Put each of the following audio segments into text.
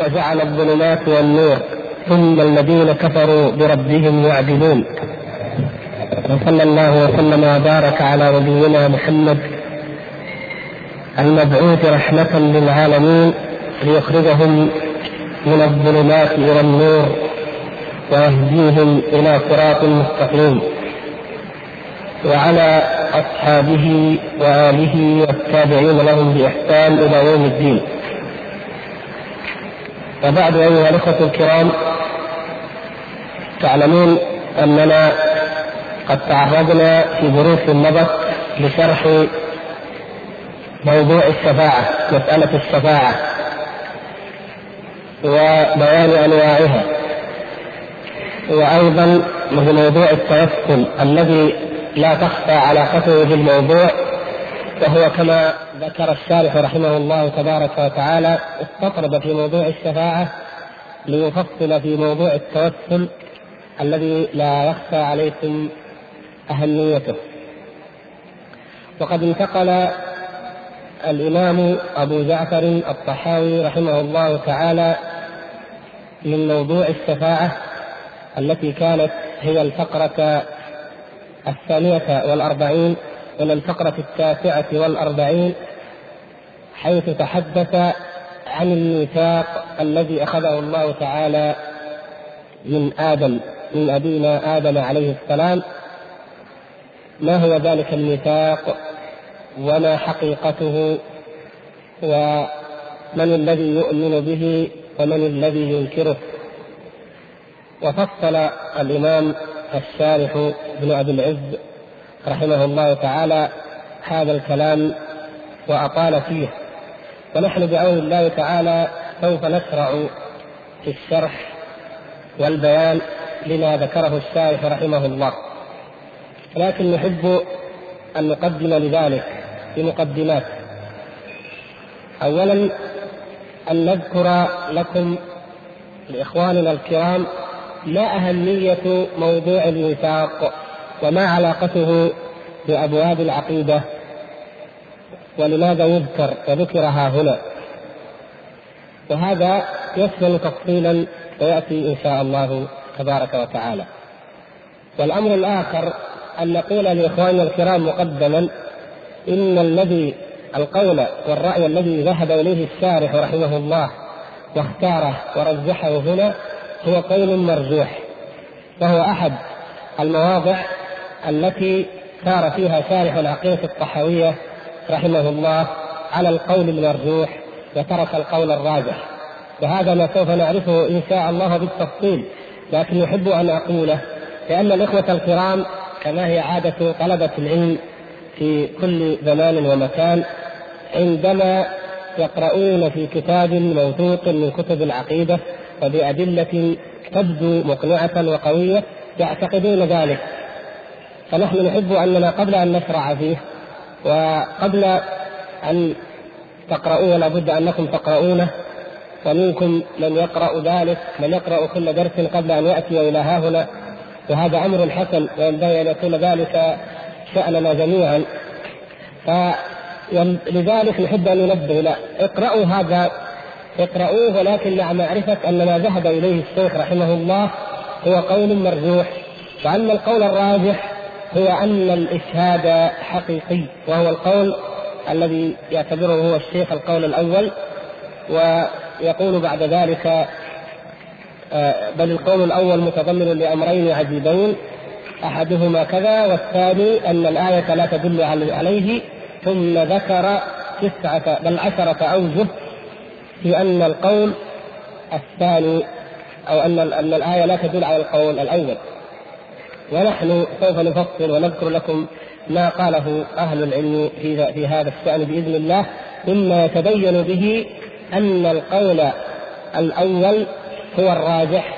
وجعل الظلمات والنور ثم الذين كفروا بربهم يعدلون. وصلى الله وسلم وبارك على نبينا محمد المبعوث رحمة للعالمين ليخرجهم من الظلمات إلى النور ويهديهم إلى صراط مستقيم. وعلى أصحابه وآله والتابعين لهم بإحسان إلى يوم الدين. وبعد أيها الأخوة الكرام تعلمون أننا قد تعرضنا في دروس مضت لشرح موضوع الشفاعة مسألة الشفاعة وبيان أنواعها وأيضا موضوع التوسل الذي لا تخفى علاقته بالموضوع وهو كما ذكر الشارح رحمه الله تبارك وتعالى استطرد في موضوع الشفاعة ليفصل في موضوع التوسل الذي لا يخفى عليكم أهميته. وقد انتقل الإمام أبو جعفر الطحاوي رحمه الله تعالى من موضوع الشفاعة التي كانت هي الفقرة الثانية والأربعين إلى الفقرة التاسعة والأربعين حيث تحدث عن الميثاق الذي أخذه الله تعالى من آدم من أبينا آدم عليه السلام. ما هو ذلك الميثاق وما حقيقته؟ ومن الذي يؤمن به؟ ومن الذي ينكره؟ وفصل الإمام الشارح بن أبي العز رحمه الله تعالى هذا الكلام وأطال فيه. ونحن بعون الله تعالى سوف نشرع في الشرح والبيان لما ذكره الشارح رحمه الله. لكن نحب أن نقدم لذلك بمقدمات أولا أن نذكر لكم لإخواننا الكرام ما أهمية موضوع الميثاق وما علاقته بأبواب العقيدة. ولماذا يذكر وذكر ها هنا وهذا يشمل تفصيلا ويأتي إن شاء الله تبارك وتعالى. والأمر الآخر أن نقول لإخواننا الكرام مقدما إن الذي القول والرأي الذي ذهب إليه الشارح رحمه الله واختاره ورجحه هنا هو قول مرجوح وهو أحد المواضع التي سار فيها شارح العقيدة الطحاوية رحمه الله على القول المرجوح وترك القول الراجح. وهذا ما سوف نعرفه إن شاء الله بالتفصيل لكن أحب أن أقوله لأن الإخوة الكرام كما هي عادة طلبة العلم في كل زمان ومكان عندما يقرؤون في كتاب موثوق من كتب العقيدة وبأدلة تبدو مقنعة وقوية يعتقدون ذلك. فنحن نحب أننا قبل أن نشرع فيه وقبل أن تقرؤوه لابد أنكم تقرؤونه ومنكم من يقرأ ذلك من يقرأ كل درس قبل أن يأتي إلى ها هنا وهذا أمر حسن وينبغي أن يكون ذلك شأننا جميعا. فلذلك نحب أن ننبه لا اقرأوا هذا اقرأوه ولكن مع معرفة أن ما ذهب إليه الشيخ رحمه الله هو قول مرجوح. وأن القول الراجح هو أن الإشهاد حقيقي وهو القول الذي يعتبره هو الشيخ القول الأول ويقول بعد ذلك آه، بل القول الأول متضمن لأمرين عجيبين أحدهما كذا والثاني أن الآية لا تدل عليه ثم ذكر تسعة بل عشرة أوجه في أن القول الثاني أو أن أن الآية لا تدل على القول الأول. ونحن سوف نفصل ونذكر لكم ما قاله أهل العلم في في هذا الشأن بإذن الله مما يتبين به أن القول الأول هو الراجح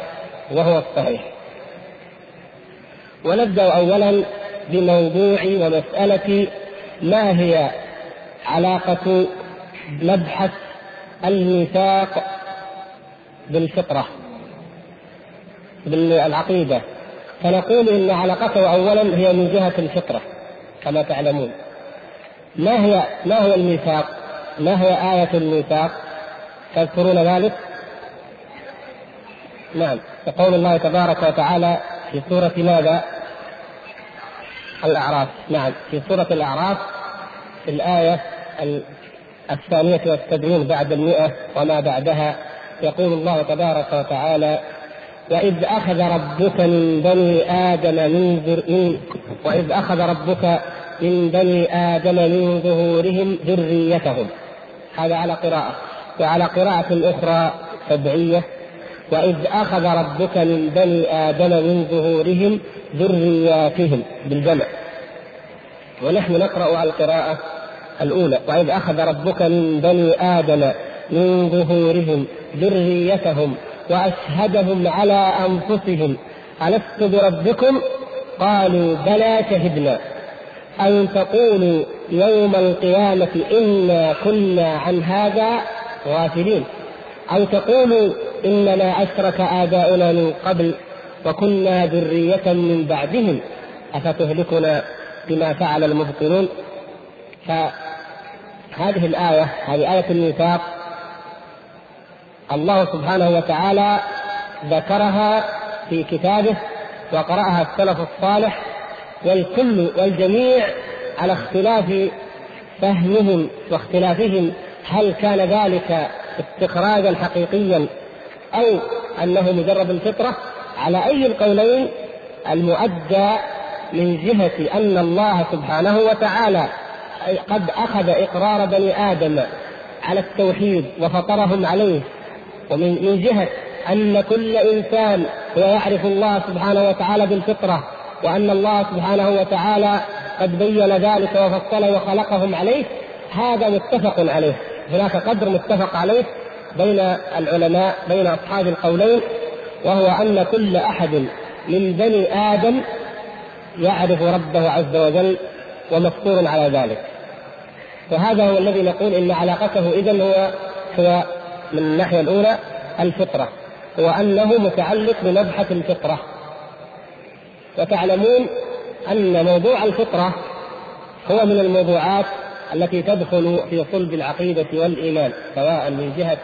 وهو الصحيح. ونبدأ أولا بموضوع ومسألة ما هي علاقة مبحث الميثاق بالفطرة بالعقيدة. فنقول إن علاقته أولا هي من جهة الفطرة كما تعلمون ما هي ما هو الميثاق؟ ما هي آية الميثاق؟ تذكرون ذلك؟ نعم يقول الله تبارك وتعالى في سورة ماذا؟ الأعراف نعم في سورة الأعراف في الآية الثانية والسبعين بعد المئة وما بعدها يقول الله تبارك وتعالى وإذ أخذ ربك من بني آدم من وإذ أخذ ربك من بني آدم من ظهورهم ذريتهم. هذا على قراءة. وعلى قراءة أخرى سبعية. وإذ أخذ ربك من بني آدم من ظهورهم ذرياتهم بالجمع. ونحن نقرأ القراءة الأولى. وإذ أخذ ربك من بني آدم من ظهورهم ذريتهم وأشهدهم على أنفسهم. ألست بربكم؟ قالوا بلى شهدنا. أن تقولوا يوم القيامة إنا كنا عن هذا غافلين. أو تقولوا إنما أشرك آباؤنا من قبل وكنا ذرية من بعدهم. أفتهلكنا بما فعل المبطلون؟ فهذه الآية هذه آية الميثاق الله سبحانه وتعالى ذكرها في كتابه وقرأها السلف الصالح والكل والجميع على اختلاف فهمهم واختلافهم هل كان ذلك استخراجا حقيقيا أو أنه مجرد الفطرة. على أي القولين المؤدى من جهة أن الله سبحانه وتعالى قد أخذ إقرار بني آدم على التوحيد وفطرهم عليه ومن من جهة أن كل إنسان هو يعرف الله سبحانه وتعالى بالفطرة وأن الله سبحانه وتعالى قد بين ذلك وفصل وخلقهم عليه هذا متفق عليه. هناك قدر متفق عليه بين العلماء بين أصحاب القولين وهو أن كل أحد من بني آدم يعرف ربه عز وجل ومفطور على ذلك. وهذا هو الذي نقول إن علاقته اذا هو هو من الناحية الأولى الفطرة هو انه متعلق بمبحث الفطرة. وتعلمون أن موضوع الفطرة هو من الموضوعات التي تدخل في صلب العقيدة والإيمان سواء من جهة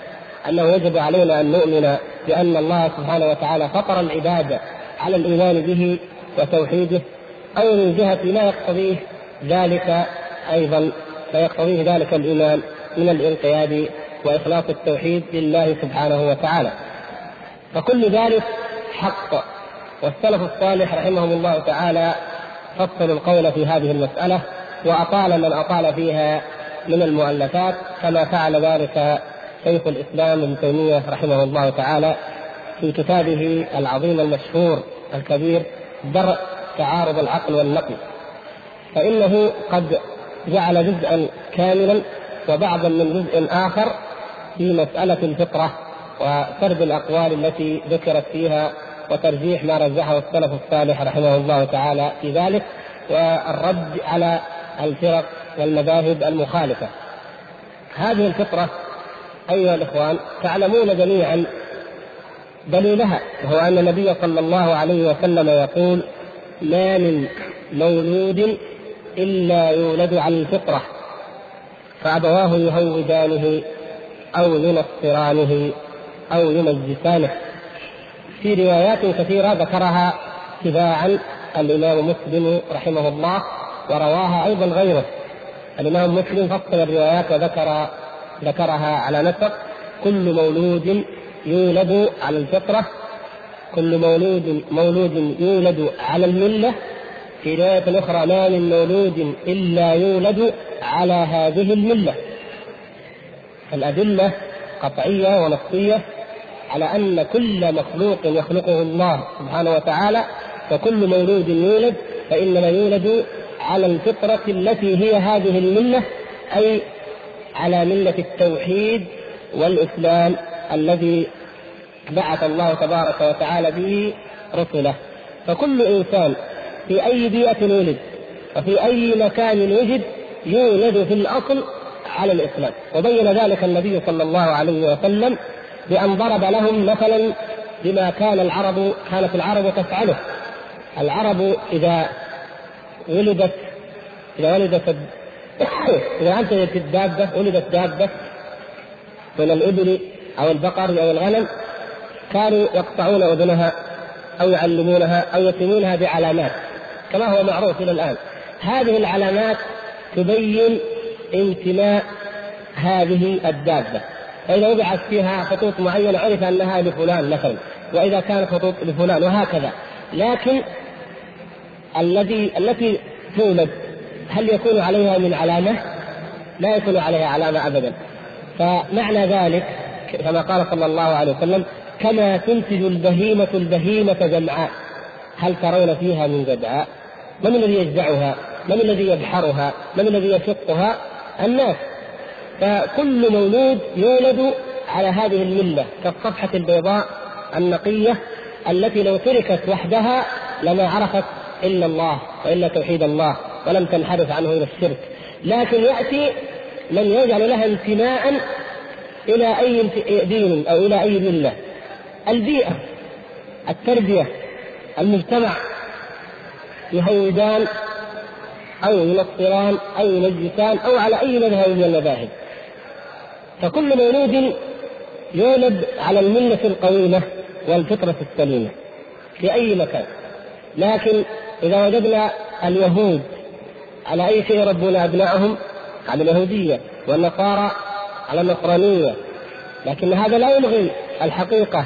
أنه يجب علينا أن نؤمن بأن الله سبحانه وتعالى فطر العباد على الإيمان به وتوحيده أو من جهة ما يقتضيه ذلك أيضا ما يقتضيه ذلك الإيمان من الانقياد وإخلاص التوحيد لله سبحانه وتعالى. فكل ذلك حق. والسلف الصالح رحمهم الله تعالى فصلوا القول في هذه المسألة وأطال من أطال فيها من المؤلفات كما فعل ذلك شيخ الإسلام ابن تيمية رحمه الله تعالى في كتابه العظيم المشهور الكبير درء تعارض العقل والنقل. فإنه قد جعل جزءا كاملا وبعضا من جزء آخر في مسألة الفطرة وسرد الأقوال التي ذكرت فيها وترجيح ما رجحه السلف الصالح رحمه الله تعالى في ذلك والرد على الفرق والمذاهب المخالفة. هذه الفطرة أيها الإخوان تعلمون جميعا دليلها وهو أن النبي صلى الله عليه وسلم يقول ما من مولود إلا يولد على الفطرة فأبواه يهودانه أو ينصرانه أو يمجسانه في روايات كثيرة ذكرها تباعا الإمام مسلم رحمه الله ورواها أيضا غيره. الإمام مسلم فصل الروايات وذكر ذكرها على نسق. كل مولود يولد على الفطرة. كل مولود مولود يولد على الملة. في رواية أخرى ما من مولود إلا يولد على هذه الملة. الأدلة قطعية ونصية على أن كل مخلوق يخلقه الله سبحانه وتعالى وكل مولود يولد فإنما يولد على الفطرة التي هي هذه المله أي على مله التوحيد والإسلام الذي بعث الله تبارك وتعالى به رسله. فكل إنسان في أي بيئة ولد وفي أي مكان وجد يولد في الأصل على الإسلام. وبين ذلك النبي صلى الله عليه وسلم بأن ضرب لهم مثلا بما كان العرب كانت العرب تفعله. العرب إذا ولدت إذا ولدت إذا أنتجت الدابة ولدت دابة من الإبل أو البقر أو الغنم كانوا يقطعون أذنها أو يعلمونها أو يتمونها بعلامات كما هو معروف إلى الآن. هذه العلامات تبين انتماء هذه الدابة فإذا وضعت فيها خطوط معينة عرف أنها لفلان مثلا وإذا كانت خطوط لفلان وهكذا لكن الذي التي تولد هل يكون عليها من علامة؟ لا يكون عليها علامة ابدا فمعنى ذلك كما قال صلى الله عليه وسلم كما تنتج البهيمة البهيمة جمعاء هل ترون فيها من جدعاء؟ من الذي يجزعها؟ من الذي يبحرها؟ من الذي يشقها؟ الناس فكل مولود يولد على هذه الملة كالصفحة البيضاء النقية التي لو تركت وحدها لما عرفت إلا الله وإلا توحيد الله ولم تنحرف عنه إلى الشرك. لكن يأتي من يجعل لها انتماء إلى أي دين أو إلى أي ملة. البيئة التربية المجتمع يهودان أو ينصران أو ينجسان أو على أي مذهب من المذاهب. فكل مولود يولد على الملة القويمة والفطرة السليمة في أي مكان. لكن إذا وجدنا اليهود على أي شيء يربون أبنائهم على اليهودية والنصارى على النصرانية. لكن هذا لا يلغي الحقيقة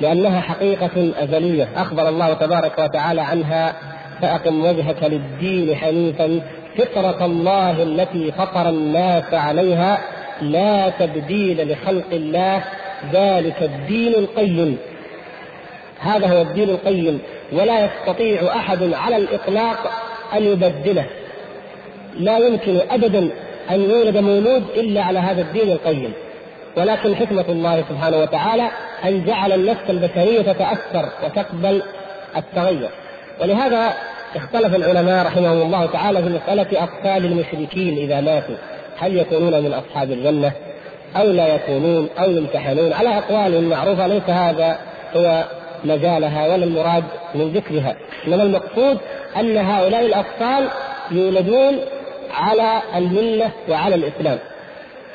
لأنها حقيقة أزلية. أخبر الله تبارك وتعالى عنها فأقم وجهك للدين حنيفا فطرة الله التي فطر الناس عليها لا تبديل لخلق الله ذلك الدين القيم. هذا هو الدين القيم ولا يستطيع أحد على الإطلاق أن يبدله. لا يمكن أبدا أن يولد مولود إلا على هذا الدين القيم. ولكن حكمة الله سبحانه وتعالى أن جعل النفس البشرية تتأثر وتقبل التغير. ولهذا اختلف العلماء رحمهم الله تعالى في مسألة أطفال المشركين إذا ماتوا. هل يكونون من أصحاب الجنة أو لا يكونون أو يمتحنون؟ على أقوال معروفة ليس هذا هو مجالها ولا المراد من ذكرها. إنما المقصود أن هؤلاء الأطفال يولدون على الملة وعلى الإسلام.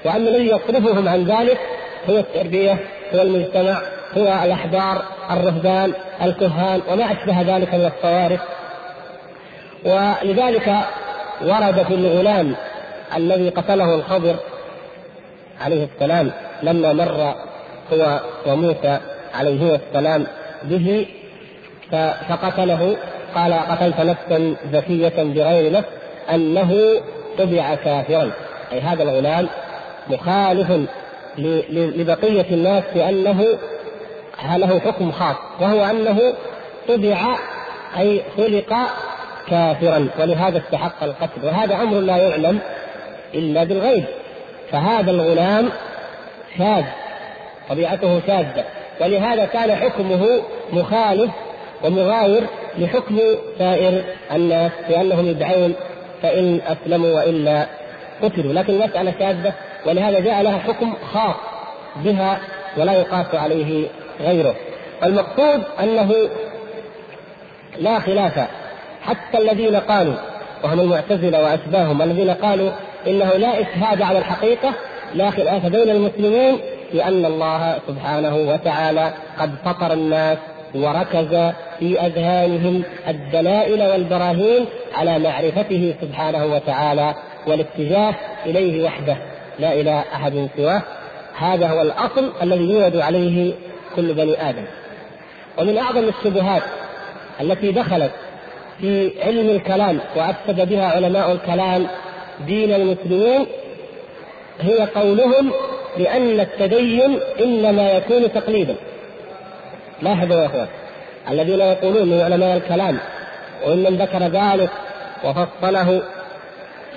وأن الذي يصرفهم عن ذلك هو التربية هو المجتمع هو الأحبار الرهبان الكهان وما أشبه ذلك من الصوارف. ولذلك ورد في الغلام الذي قتله الخضر عليه السلام لما مر هو وموسى عليه السلام به فقتله قال قتلت نفسا زكية بغير نفس أنه طبع كافرا. أي هذا الغلام مخالف لبقية الناس بأنه له حكم خاص وهو أنه طبع أي خلق كافرا ولهذا استحق القتل وهذا أمر لا يعلم إلا بالغيب. فهذا الغلام شاذ طبيعته شاذة ولهذا كان حكمه مخالف ومغاير لحكم سائر الناس لأنهم يدعون فإن أسلموا وإلا قتلوا. لكن المسألة شاذة ولهذا جاء لها حكم خاص بها ولا يقاس عليه غيره. المقصود أنه لا خلاف حتى الذين قالوا وهم المعتزلة وأشباههم الذين قالوا إنه لا إشهاد على الحقيقة لا خلاف بين المسلمين لأن الله سبحانه وتعالى قد فطر الناس وركز في أذهانهم الدلائل والبراهين على معرفته سبحانه وتعالى والاتجاه إليه وحده. لا إلى أحد سواه. هذا هو الأصل الذي يولد عليه كل بني آدم. ومن أعظم الشبهات التي دخلت في علم الكلام وأفسد بها علماء الكلام دين المسلمين هي قولهم بأن التدين إنما يكون تقليدا. لاحظوا يا أخوان الذين يقولون من علماء الكلام وممن ذكر ذلك وفصله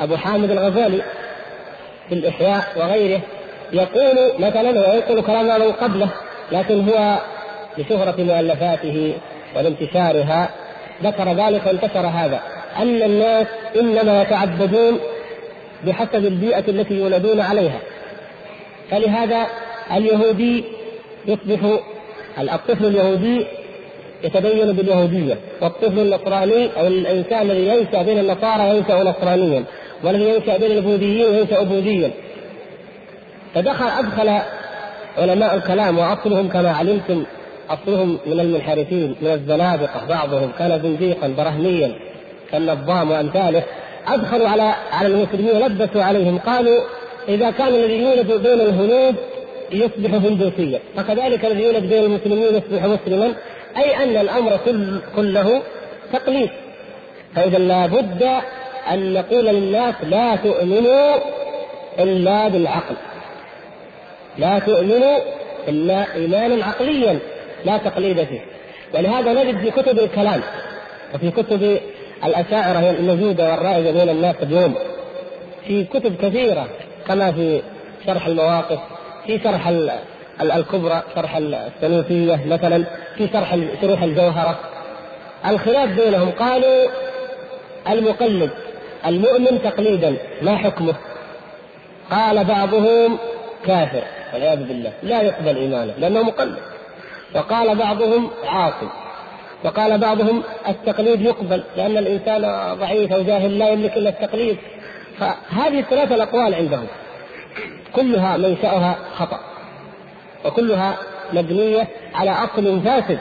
أبو حامد الغزالي في الإحياء وغيره يقول مثلا وينقل كلاما من قبله لكن هو لشهرة مؤلفاته ولانتشارها ذكر ذلك وانتشر هذا. أن الناس إنما يتعبدون بحسب البيئة التي يولدون عليها. فلهذا اليهودي يصبح الطفل اليهودي يتدين باليهودية والطفل النصراني أو الإنسان الذي ينشأ بين النصارى ينشأ نصرانيا والذي ينشأ بين البوذيين ينشأ بوذيا فدخل أدخل علماء الكلام وأصلهم كما علمتم أصلهم من المنحرفين من الزنادقة بعضهم كان زنديقا برهميا كالنظام وأمثاله أدخلوا على على المسلمين ولبسوا عليهم قالوا إذا كان الذي يولد بين الهنود يصبح هندوسيا. فكذلك الذي يولد بين المسلمين يصبح مسلما. أي أن الأمر كل كله تقليد. فإذا لابد أن نقول للناس لا تؤمنوا إلا بالعقل. لا تؤمنوا إلا ايمانا عقليا. لا تقليد فيه. ولهذا نجد في كتب الكلام وفي كتب الأشاعرة الموجوده والرائجة بين الناس اليوم في كتب كثيرة كما في شرح المواقف في شرح الكبرى شرح السنوسيه مثلا في شرح شروح الجوهرة. الخلاف بينهم قالوا المقلد المؤمن تقليدا ما حكمه؟ قال بعضهم كافر والعياذ بالله لا يقبل إيمانه لأنه مقلد. وقال بعضهم عاصي. وقال بعضهم التقليد يقبل لأن الإنسان ضعيف أو جاهل لا يملك إلا التقليد. فهذه الثلاثة الأقوال عندهم. كلها منشاها خطأ. وكلها مبنية على أصل فاسد.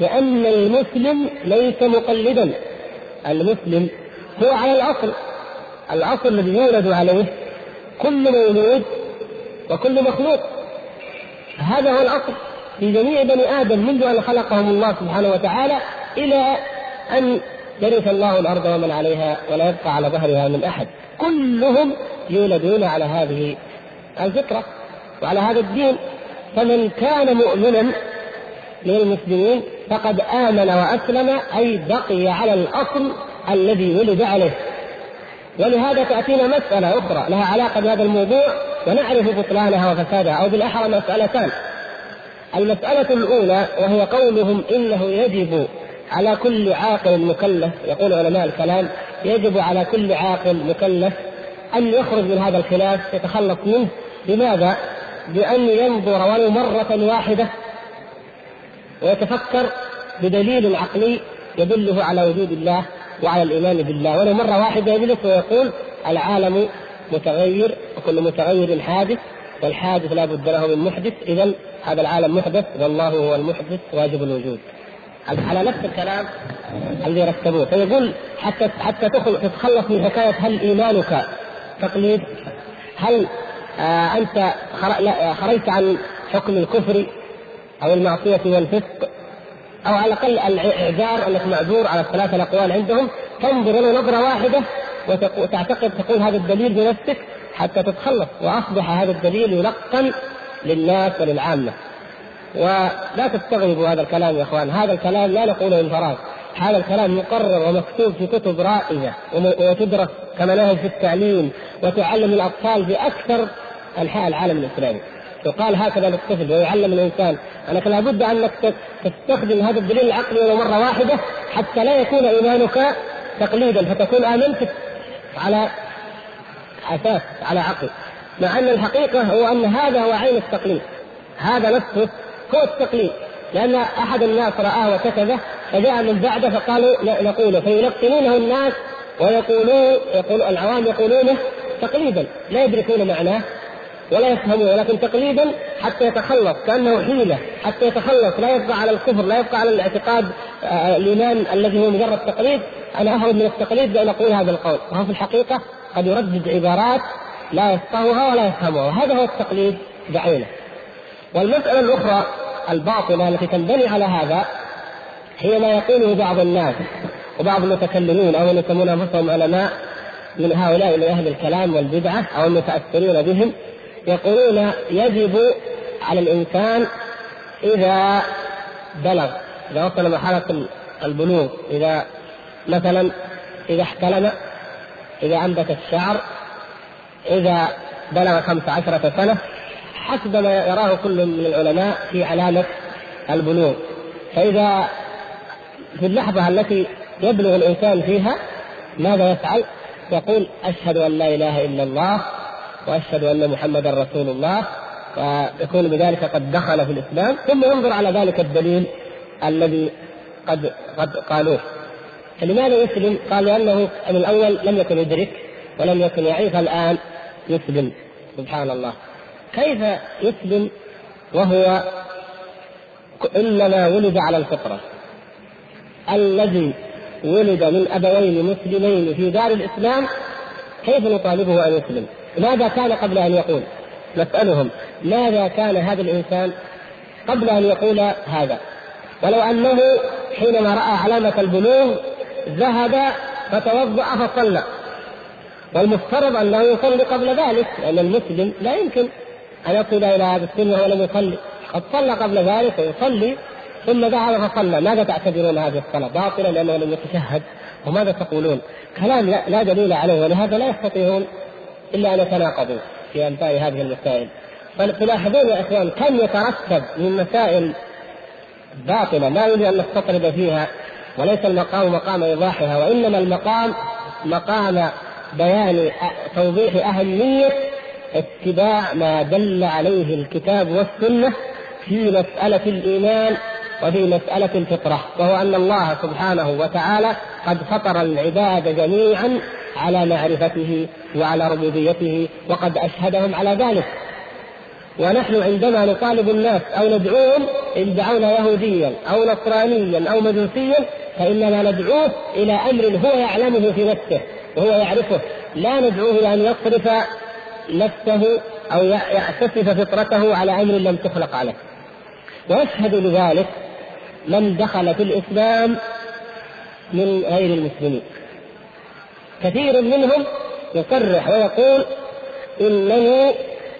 لأن المسلم ليس مقلدا. المسلم هو على الأصل. الأصل الذي يولد عليه كل مولود وكل مخلوق. هذا هو الأصل. في جميع بني آدم منذ أن خلقهم الله سبحانه وتعالى إلى أن يرث الله الأرض ومن عليها ولا يبقى على ظهرها من أحد. كلهم يولدون على هذه الفطره وعلى هذا الدين. فمن كان مؤمنا من المسلمين فقد آمن وأسلم أي بقي على الأصل الذي ولد عليه. ولهذا تأتينا مسألة أخرى لها علاقة بهذا الموضوع ونعرف بطلانها وفسادها أو بالأحرى مسألتان. المسألة الأولى وهي قولهم إنه يجب على كل عاقل مكلف يقول علماء الكلام يجب على كل عاقل مكلف أن يخرج من هذا الخلاف يتخلص منه. لماذا؟ بأن ينظر ولو مرة واحدة ويتفكر بدليل عقلي يدله على وجود الله وعلى الإيمان بالله. ولو مرة واحدة يجلس ويقول العالم متغير وكل متغير حادث والحادث لا بد له من محدث. اذا هذا العالم محدث والله هو المحدث واجب الوجود. على نفس الكلام الذي رتبوه فيقول حتى حتى تتخلص من حكاية هل إيمانك تقليد؟ هل آه أنت خرجت عن حكم الكفر أو المعصية والفسق؟ أو على الأقل الإعذار أنك معذور على الثلاثه الأقوال عندهم. تنظر له نظرة واحدة وتعتقد تقول هذا الدليل بنفسك حتى تتخلص. وأصبح هذا الدليل يلقن للناس وللعامة. ولا تستغربوا هذا الكلام يا إخوان. هذا الكلام لا نقوله من فراغ. هذا الكلام مقرر ومكتوب في كتب رائجه وتدرس كمناهج في التعليم وتعلم الأطفال في أكثر أنحاء العالم الإسلامي. يقال هكذا للطفل ويعلم الإنسان. انك لابد انك تستخدم هذا الدليل العقلي ولو مره واحدة حتى لا يكون إيمانك تقليدا فتكون آمنت على أساس على عقل. مع أن الحقيقة هو أن هذا هو عين التقليد. هذا نفسه هو التقليد لأن أحد الناس رآه وكتبه فجاء من بعده فقالوا نقوله. فيلقنونه الناس ويقولون يقول العوام يقولونه تقليدا. لا يدركون معناه ولا يفهمون ولكن تقليدا حتى يتخلص كأنه حيلة. حتى يتخلص. لا يبقى على الكفر لا يبقى على الاعتقاد آه، الإيمان الذي هو مجرد تقليد. أنا أهرب من التقليد بان أقول هذا القول. وهو في الحقيقة قد يردد عبارات لا يفقهها ولا يفهمها وهذا هو التقليد بعينه. والمسألة الأخرى الباطلة التي تنبني على هذا هي ما يقوله بعض الناس وبعض المتكلمين من يسمون أنفسهم علماء من هؤلاء من أهل الكلام والبدعة أو المتأثرين بهم يقولون يجب على الإنسان إذا بلغ إذا وصل مرحلة البلوغ إذا مثلا إذا احتلم إذا انبت الشعر إذا بلغ خمس عشرة سنة حسب ما يراه كل من العلماء في علامة البلوغ فإذا في اللحظة التي يبلغ الإنسان فيها ماذا يفعل؟ يقول أشهد أن لا إله إلا الله وأشهد أن محمدا رسول الله ويكون بذلك قد دخل في الإسلام ثم ينظر على ذلك الدليل الذي قد قد قالوه فلماذا يسلم؟ قال لأنه من الأول لم يكن يدرك ولم يكن يعيش الآن يسلم سبحان الله كيف يسلم وهو إنما ولد على الفطرة الذي ولد من أبوين مسلمين في دار الإسلام كيف نطالبه أن يسلم؟ ماذا كان قبل أن يقول؟ نسألهم ماذا كان هذا الإنسان قبل أن يقول هذا؟ ولو أنه حينما رأى علامة البلوغ ذهب فتوضأ فصلى والمفترض انه يصلي قبل ذلك لأن المسلم لا يمكن أن يصل إلى هذا السن وهو لم يصلي. قد صلى قبل ذلك ويصلي ثم ذهب فصلى ماذا تعتبرون هذه الصلاة؟ باطلة لأنه لم يتشهد. وماذا تقولون؟ كلام لا دليل عليه ولهذا لا يستطيعون إلا أن يتناقضوا في امثال هذه المسائل. فتلاحظون يا إخوان كم يترتب من مسائل باطلة لا يريد أن نستطرد فيها وليس المقام مقام إيضاحها وإنما المقام مقام بيان توضيح اهميه اتباع ما دل عليه الكتاب والسنة في مسألة الإيمان وفي مسألة الفطرة وهو أن الله سبحانه وتعالى قد فطر العباد جميعا على معرفته وعلى ربوبيته وقد أشهدهم على ذلك. ونحن عندما نطالب الناس أو ندعوهم إن دعونا يهوديا أو نصرانيا أو مجوسيا فإننا ندعوه إلى أمر هو يعلمه في نفسه. وهو يعرفه. لا ندعوه ان يصرف نفسه أو يعتكف فطرته على أمر لم تخلق عليه. ويشهد لذلك من دخل في الإسلام من غير المسلمين. كثير منهم يصرح ويقول إنني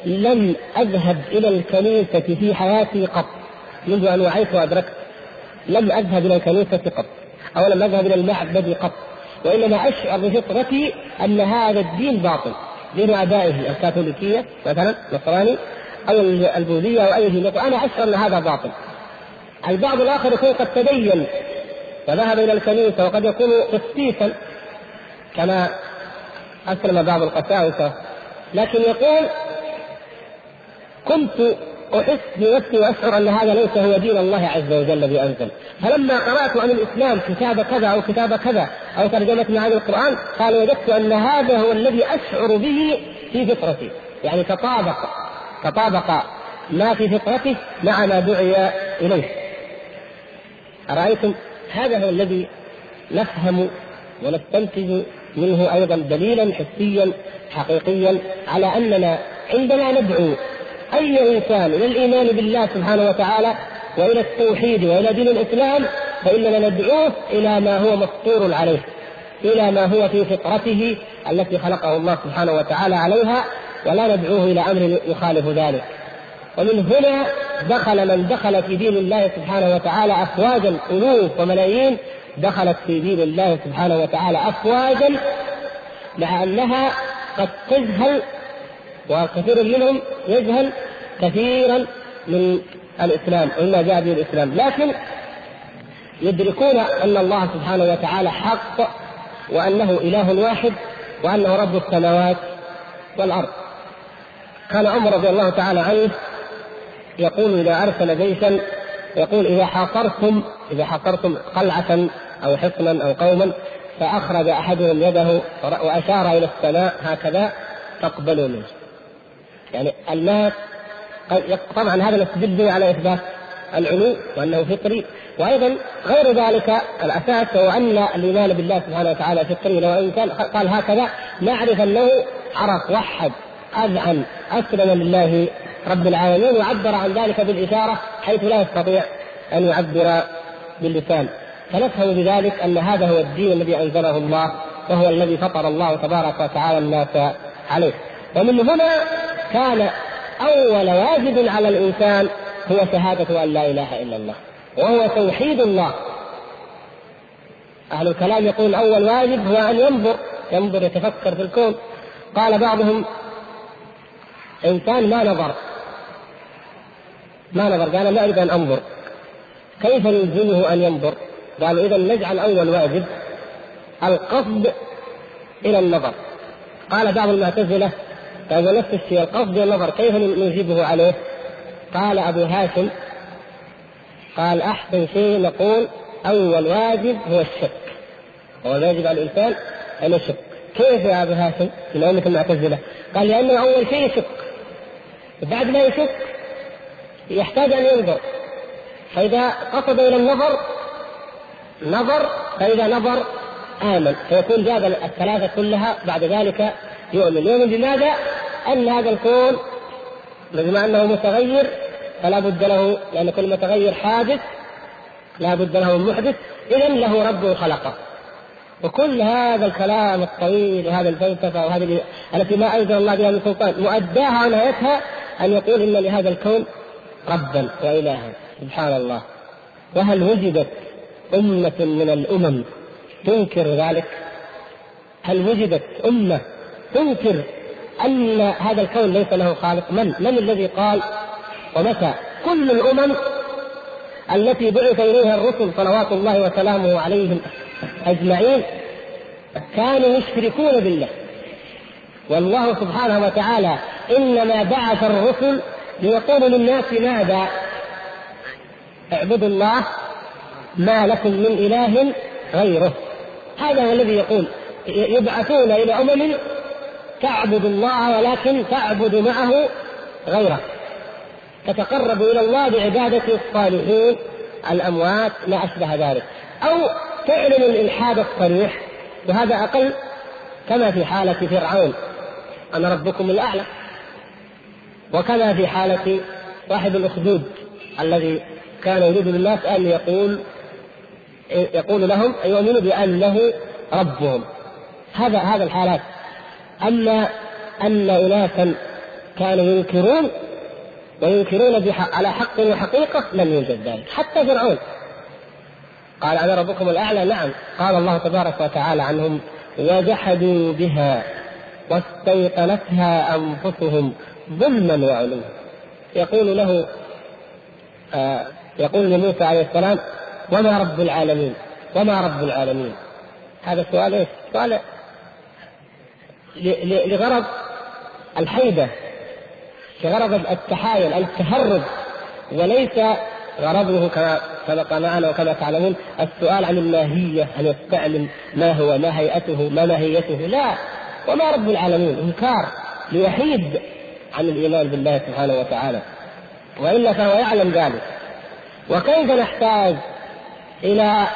لم أذهب إلى الكنيسة في حياتي قط. منذ أن وعيت وأدركت. لم أذهب إلى الكنيسة قط. أو لم أذهب إلى المعبد قط. وإنما أشعر بفطرتي أن هذا الدين باطل. دين أبائه الكاثوليكية مثلا نصراني أو البوذية أو أي دين أنا أشعر أن هذا باطل. البعض الآخر يكون قد تدين وذهب إلى الكنيسة وقد يكون قسيسا كما أسلم بعض القساوسة. لكن يقول كنت أحس بنفسي وأشعر أن هذا ليس هو دين الله عز وجل بأنزل. فلما قرأت عن الإسلام كتاب كذا أو كتاب كذا أو ترجمه معاني القرآن قال وجدت أن هذا هو الذي أشعر به في فطرتي. يعني تطابق تطابق ما في فطرته مع ما دعي إليه. أرأيتم؟ هذا هو الذي نفهم ونستنتج منه أيضا دليلا حسيا حقيقيا على أننا عندما ندعو أي إنسان إلى الإيمان بالله سبحانه وتعالى وإلى التوحيد وإلى دين الإسلام فإننا ندعوه إلى ما هو مفطور عليه إلى ما هو في فطرته التي خلقه الله سبحانه وتعالى عليها ولا ندعوه إلى أمر يخالف ذلك. ومن هنا دخل من دخل في دين الله سبحانه وتعالى افواجا الوف وملايين دخلت في دين الله سبحانه وتعالى افواجا مع أنها قد تجهل وكثير منهم يجهل كثيرا من الإسلام ومما جاء به الإسلام. لكن يدركون أن الله سبحانه وتعالى حق وأنه إله واحد وأنه رب السماوات والأرض. كان عمر رضي الله تعالى عنه يقول إذا أرسل جيشا يقول إذا حاصرتم إذا حاصرتم قلعة أو حصنا أو قوما فأخرج أحدهم يده وأشار إلى السماء هكذا تقبلوا منه. يعني الناس طبعا هذا نستدل به على إثبات العلو وأنه فطري وأيضا غير ذلك الأساس هو أن الإيمان بالله سبحانه وتعالى فطري لو إن كان قال هكذا نعرف أنه عرف وحد أذعن أسلم لله رب العالمين وعبر عن ذلك بالإشارة حيث لا يستطيع أن يعبر باللسان. فنفهم بذلك أن هذا هو الدين الذي أنزله الله وهو الذي فطر الله تبارك وتعالى الناس عليه. ومن هنا كان أول واجب على الإنسان هو شهادة أن لا إله إلا الله وهو توحيد الله. أهل الكلام يقول أول واجب هو أن ينظر ينظر يتفكر في الكون. قال بعضهم إنسان ما نظر. ما نظر قال لا أريد أن أنظر. كيف نلزمه أن ينظر؟ قالوا إذا نجعل أول واجب القصد إلى النظر. قال بعض المعتزلة فهذا نفس الشيء القصد والنظر كيف نجيبه عليه؟ قال أبو هاشم قال أحسن شيء نقول أول واجب هو الشك. هو الواجب على الإنسان أن يشك. كيف يا أبو هاشم؟ من أمة المعتزلة؟ قال لأنه أول شيء يشك. بعد ما يشك يحتاج أن ينظر. فإذا قصد إلى النظر نظر فإذا نظر آمن. فيكون جاب الثلاثة كلها بعد ذلك يؤمن. يؤمن بماذا؟ أن هذا الكون بما أنه متغير فلا بد له لأن كل متغير حادث لا بد له من محدث. إذا له رب خلقه. وكل هذا الكلام الطويل وهذا الفلسفة وهذه التي ما أنزل الله بها من سلطان مؤداها ونهايتها أن يقول إن لهذا الكون ربا والها. سبحان الله. وهل وجدت أمة من الأمم تنكر ذلك؟ هل وجدت أمة تنكر أن هذا الكون ليس له خالق؟ من؟ من الذي قال ومتى؟ كل الأمم التي بعث إليها الرسل صلوات الله وسلامه عليهم أجمعين كانوا يشركون بالله والله سبحانه وتعالى إنما بعث الرسل ليقولوا للناس ماذا؟ اعبدوا الله ما لكم من إله غيره هذا هو الذي يقول يبعثون إلى أمم تعبد الله ولكن تعبد معه غيره. تتقرب إلى الله بعبادة الصالحين الأموات ما أشبه ذلك. أو تعلن الالحاد الصريح وهذا أقل كما في حالة فرعون. أنا ربكم الأعلى. وكما في حالة صاحب الأخدود الذي كان يريد للناس أن يقول يقول لهم يؤمنوا بأنه ربهم. هذا هذا الحالات. أما أن إناسا كانوا ينكرون وينكرون على حق وحقيقة لم يوجد ذلك. حتى فرعون. قال أنا ربكم الأعلى؟ نعم. قال الله تبارك وتعالى عنهم وجحدوا بها واستيقنتها أنفسهم ظلما وعلوا. يقول له آه يقول لموسى عليه السلام وما رب العالمين؟ وما رب العالمين؟ هذا سؤال إيش؟ سؤال لغرض الحيدة لغرض التحايل التهرب وليس غرضه كما سبق معنا وكما تعلمون السؤال عن الماهية أن يستعلم ما هو ما هيئته ما ماهيته لا. وما رب العالمين؟ إنكار ليحيد عن الإيمان بالله سبحانه وتعالى. وإلا فهو يعلم ذلك. وكيف نحتاج إلى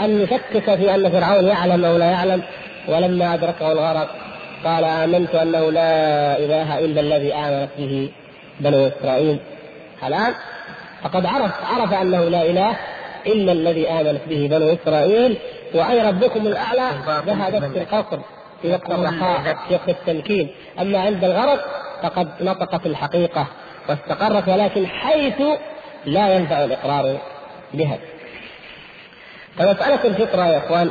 أن نشكك في أن فرعون يعلم أو لا يعلم؟ ولما أدركه الغرق قال آمنت أنه لا إله إلا الذي آمنت به بنو إسرائيل. الآن فقد عرف عرف أنه لا إله إلا الذي آمنت به بنو إسرائيل وأي ربكم الأعلى ذهبت في القصر في وقت الرخاء في وقت التمكين. أما عند الغرق فقد نطقت الحقيقة واستقرت ولكن حيث لا ينفع الإقرار بها. فمسألة الفطرة يا إخوان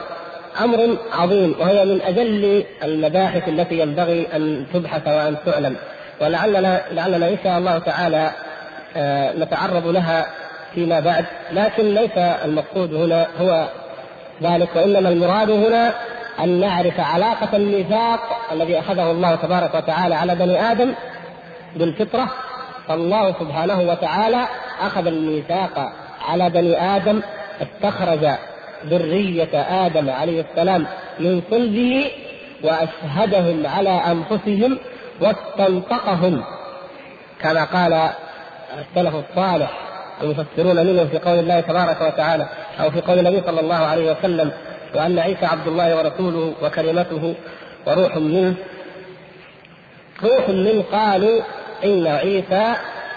أمر عظيم وهي من أجل المباحث التي ينبغي أن تبحث وأن تعلم. ولعلنا لعلنا إن شاء الله تعالى آه، نتعرض لها فيما بعد. لكن ليس المقصود هنا هو ذلك وإنما المراد هنا أن نعرف علاقة الميثاق الذي أخذه الله تبارك وتعالى على بني آدم بالفطرة. فالله سبحانه وتعالى أخذ الميثاق على بني آدم استخرج ذرية آدم عليه السلام من صلبه وأشهدهم على أنفسهم واستنطقهم. كما قال السلف الصالح المفسرون منهم في قول الله تبارك وتعالى أو في قول النبي صلى الله عليه وسلم وأن عيسى عبد الله ورسوله وكلمته وروح منه روح منه قالوا إن عيسى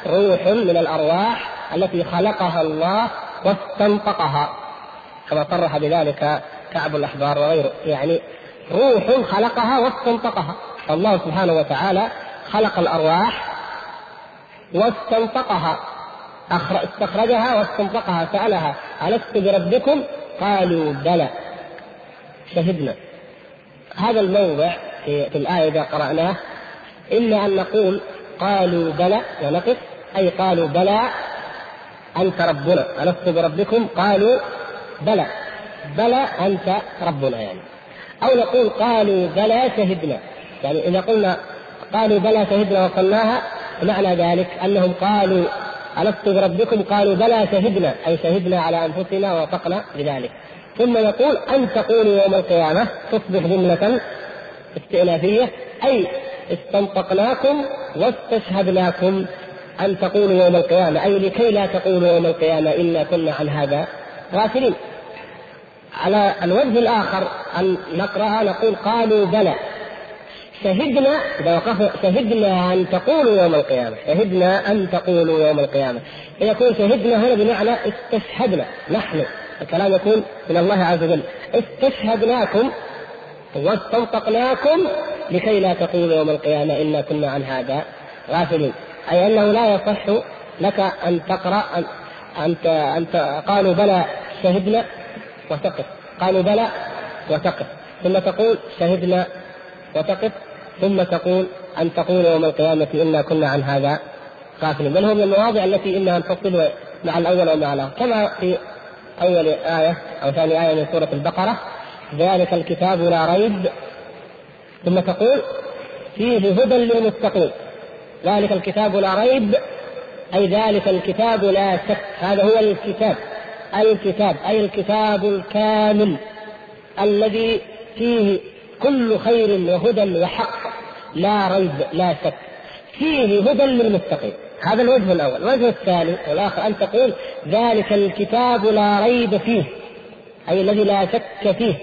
روح من الأرواح التي خلقها الله واستنطقها. كما صرح بذلك كعب الأحبار وغيره. يعني روح خلقها واستنطقها الله سبحانه وتعالى خلق الأرواح واستنطقها استخرجها واستنطقها سألها ألست بربكم؟ قالوا بلى. شهدنا. هذا الموضع في, الآية إذا قرأناه. إما أن نقول قالوا بلى ونقف أي قالوا بلى أنت ربنا. ألست بربكم؟ قالوا بلى بلى أنت ربنا يعني. أو نقول قالوا بلى شهدنا. يعني إذا قلنا قالوا بلى شهدنا وصلناها معنى ذلك أنهم قالوا ألست بربكم؟ قالوا بلى شهدنا أي شهدنا على أنفسنا ووافقنا بذلك. ثم يقول أن تقولوا يوم القيامة تصبح جملة استئنافية أي استنطقناكم واستشهدناكم أن تقولوا يوم القيامة أي لكي لا تقولوا يوم القيامة إنا كنا عن هذا غافلين. على الوجه الآخر أن نقرأ نقول قالوا بلى. شهدنا إذا وقف شهدنا أن تقولوا يوم القيامة. شهدنا أن تقولوا يوم القيامة. فيكون شهدنا هنا بمعنى استشهدنا. نحن. الكلام يكون من الله عز وجل. استشهدناكم واستنطقناكم لكي لا تقولوا يوم القيامة إنا كنا عن هذا غافلين. أي أنه لا يصح لك أن تقرأ أنت أنت قالوا بلى شهدنا وتقف. قالوا بلى وتقف. ثم تقول شهدنا وتقف. ثم تقول أن تقول يوم القيامة إنا كنا عن هذا غافلين. بل هو من المواضع التي إنها تفصل مع الأول ومع الآخر. كما في أول آية أو ثاني آية من سورة البقرة ذلك الكتاب لا ريب. ثم تقول فيه هدى للمتقين. ذلك الكتاب لا ريب. أي ذلك الكتاب لا شك. هذا هو الكتاب. الكتاب. أي الكتاب الكامل الذي فيه كل خير وهدى وحق. لا ريب لا شك. فيه هدى للمتقين. هذا الوجه الأول، الوجه الثاني والآخر. أن تقول ذلك الكتاب لا ريب فيه. أي الذي لا شك فيه.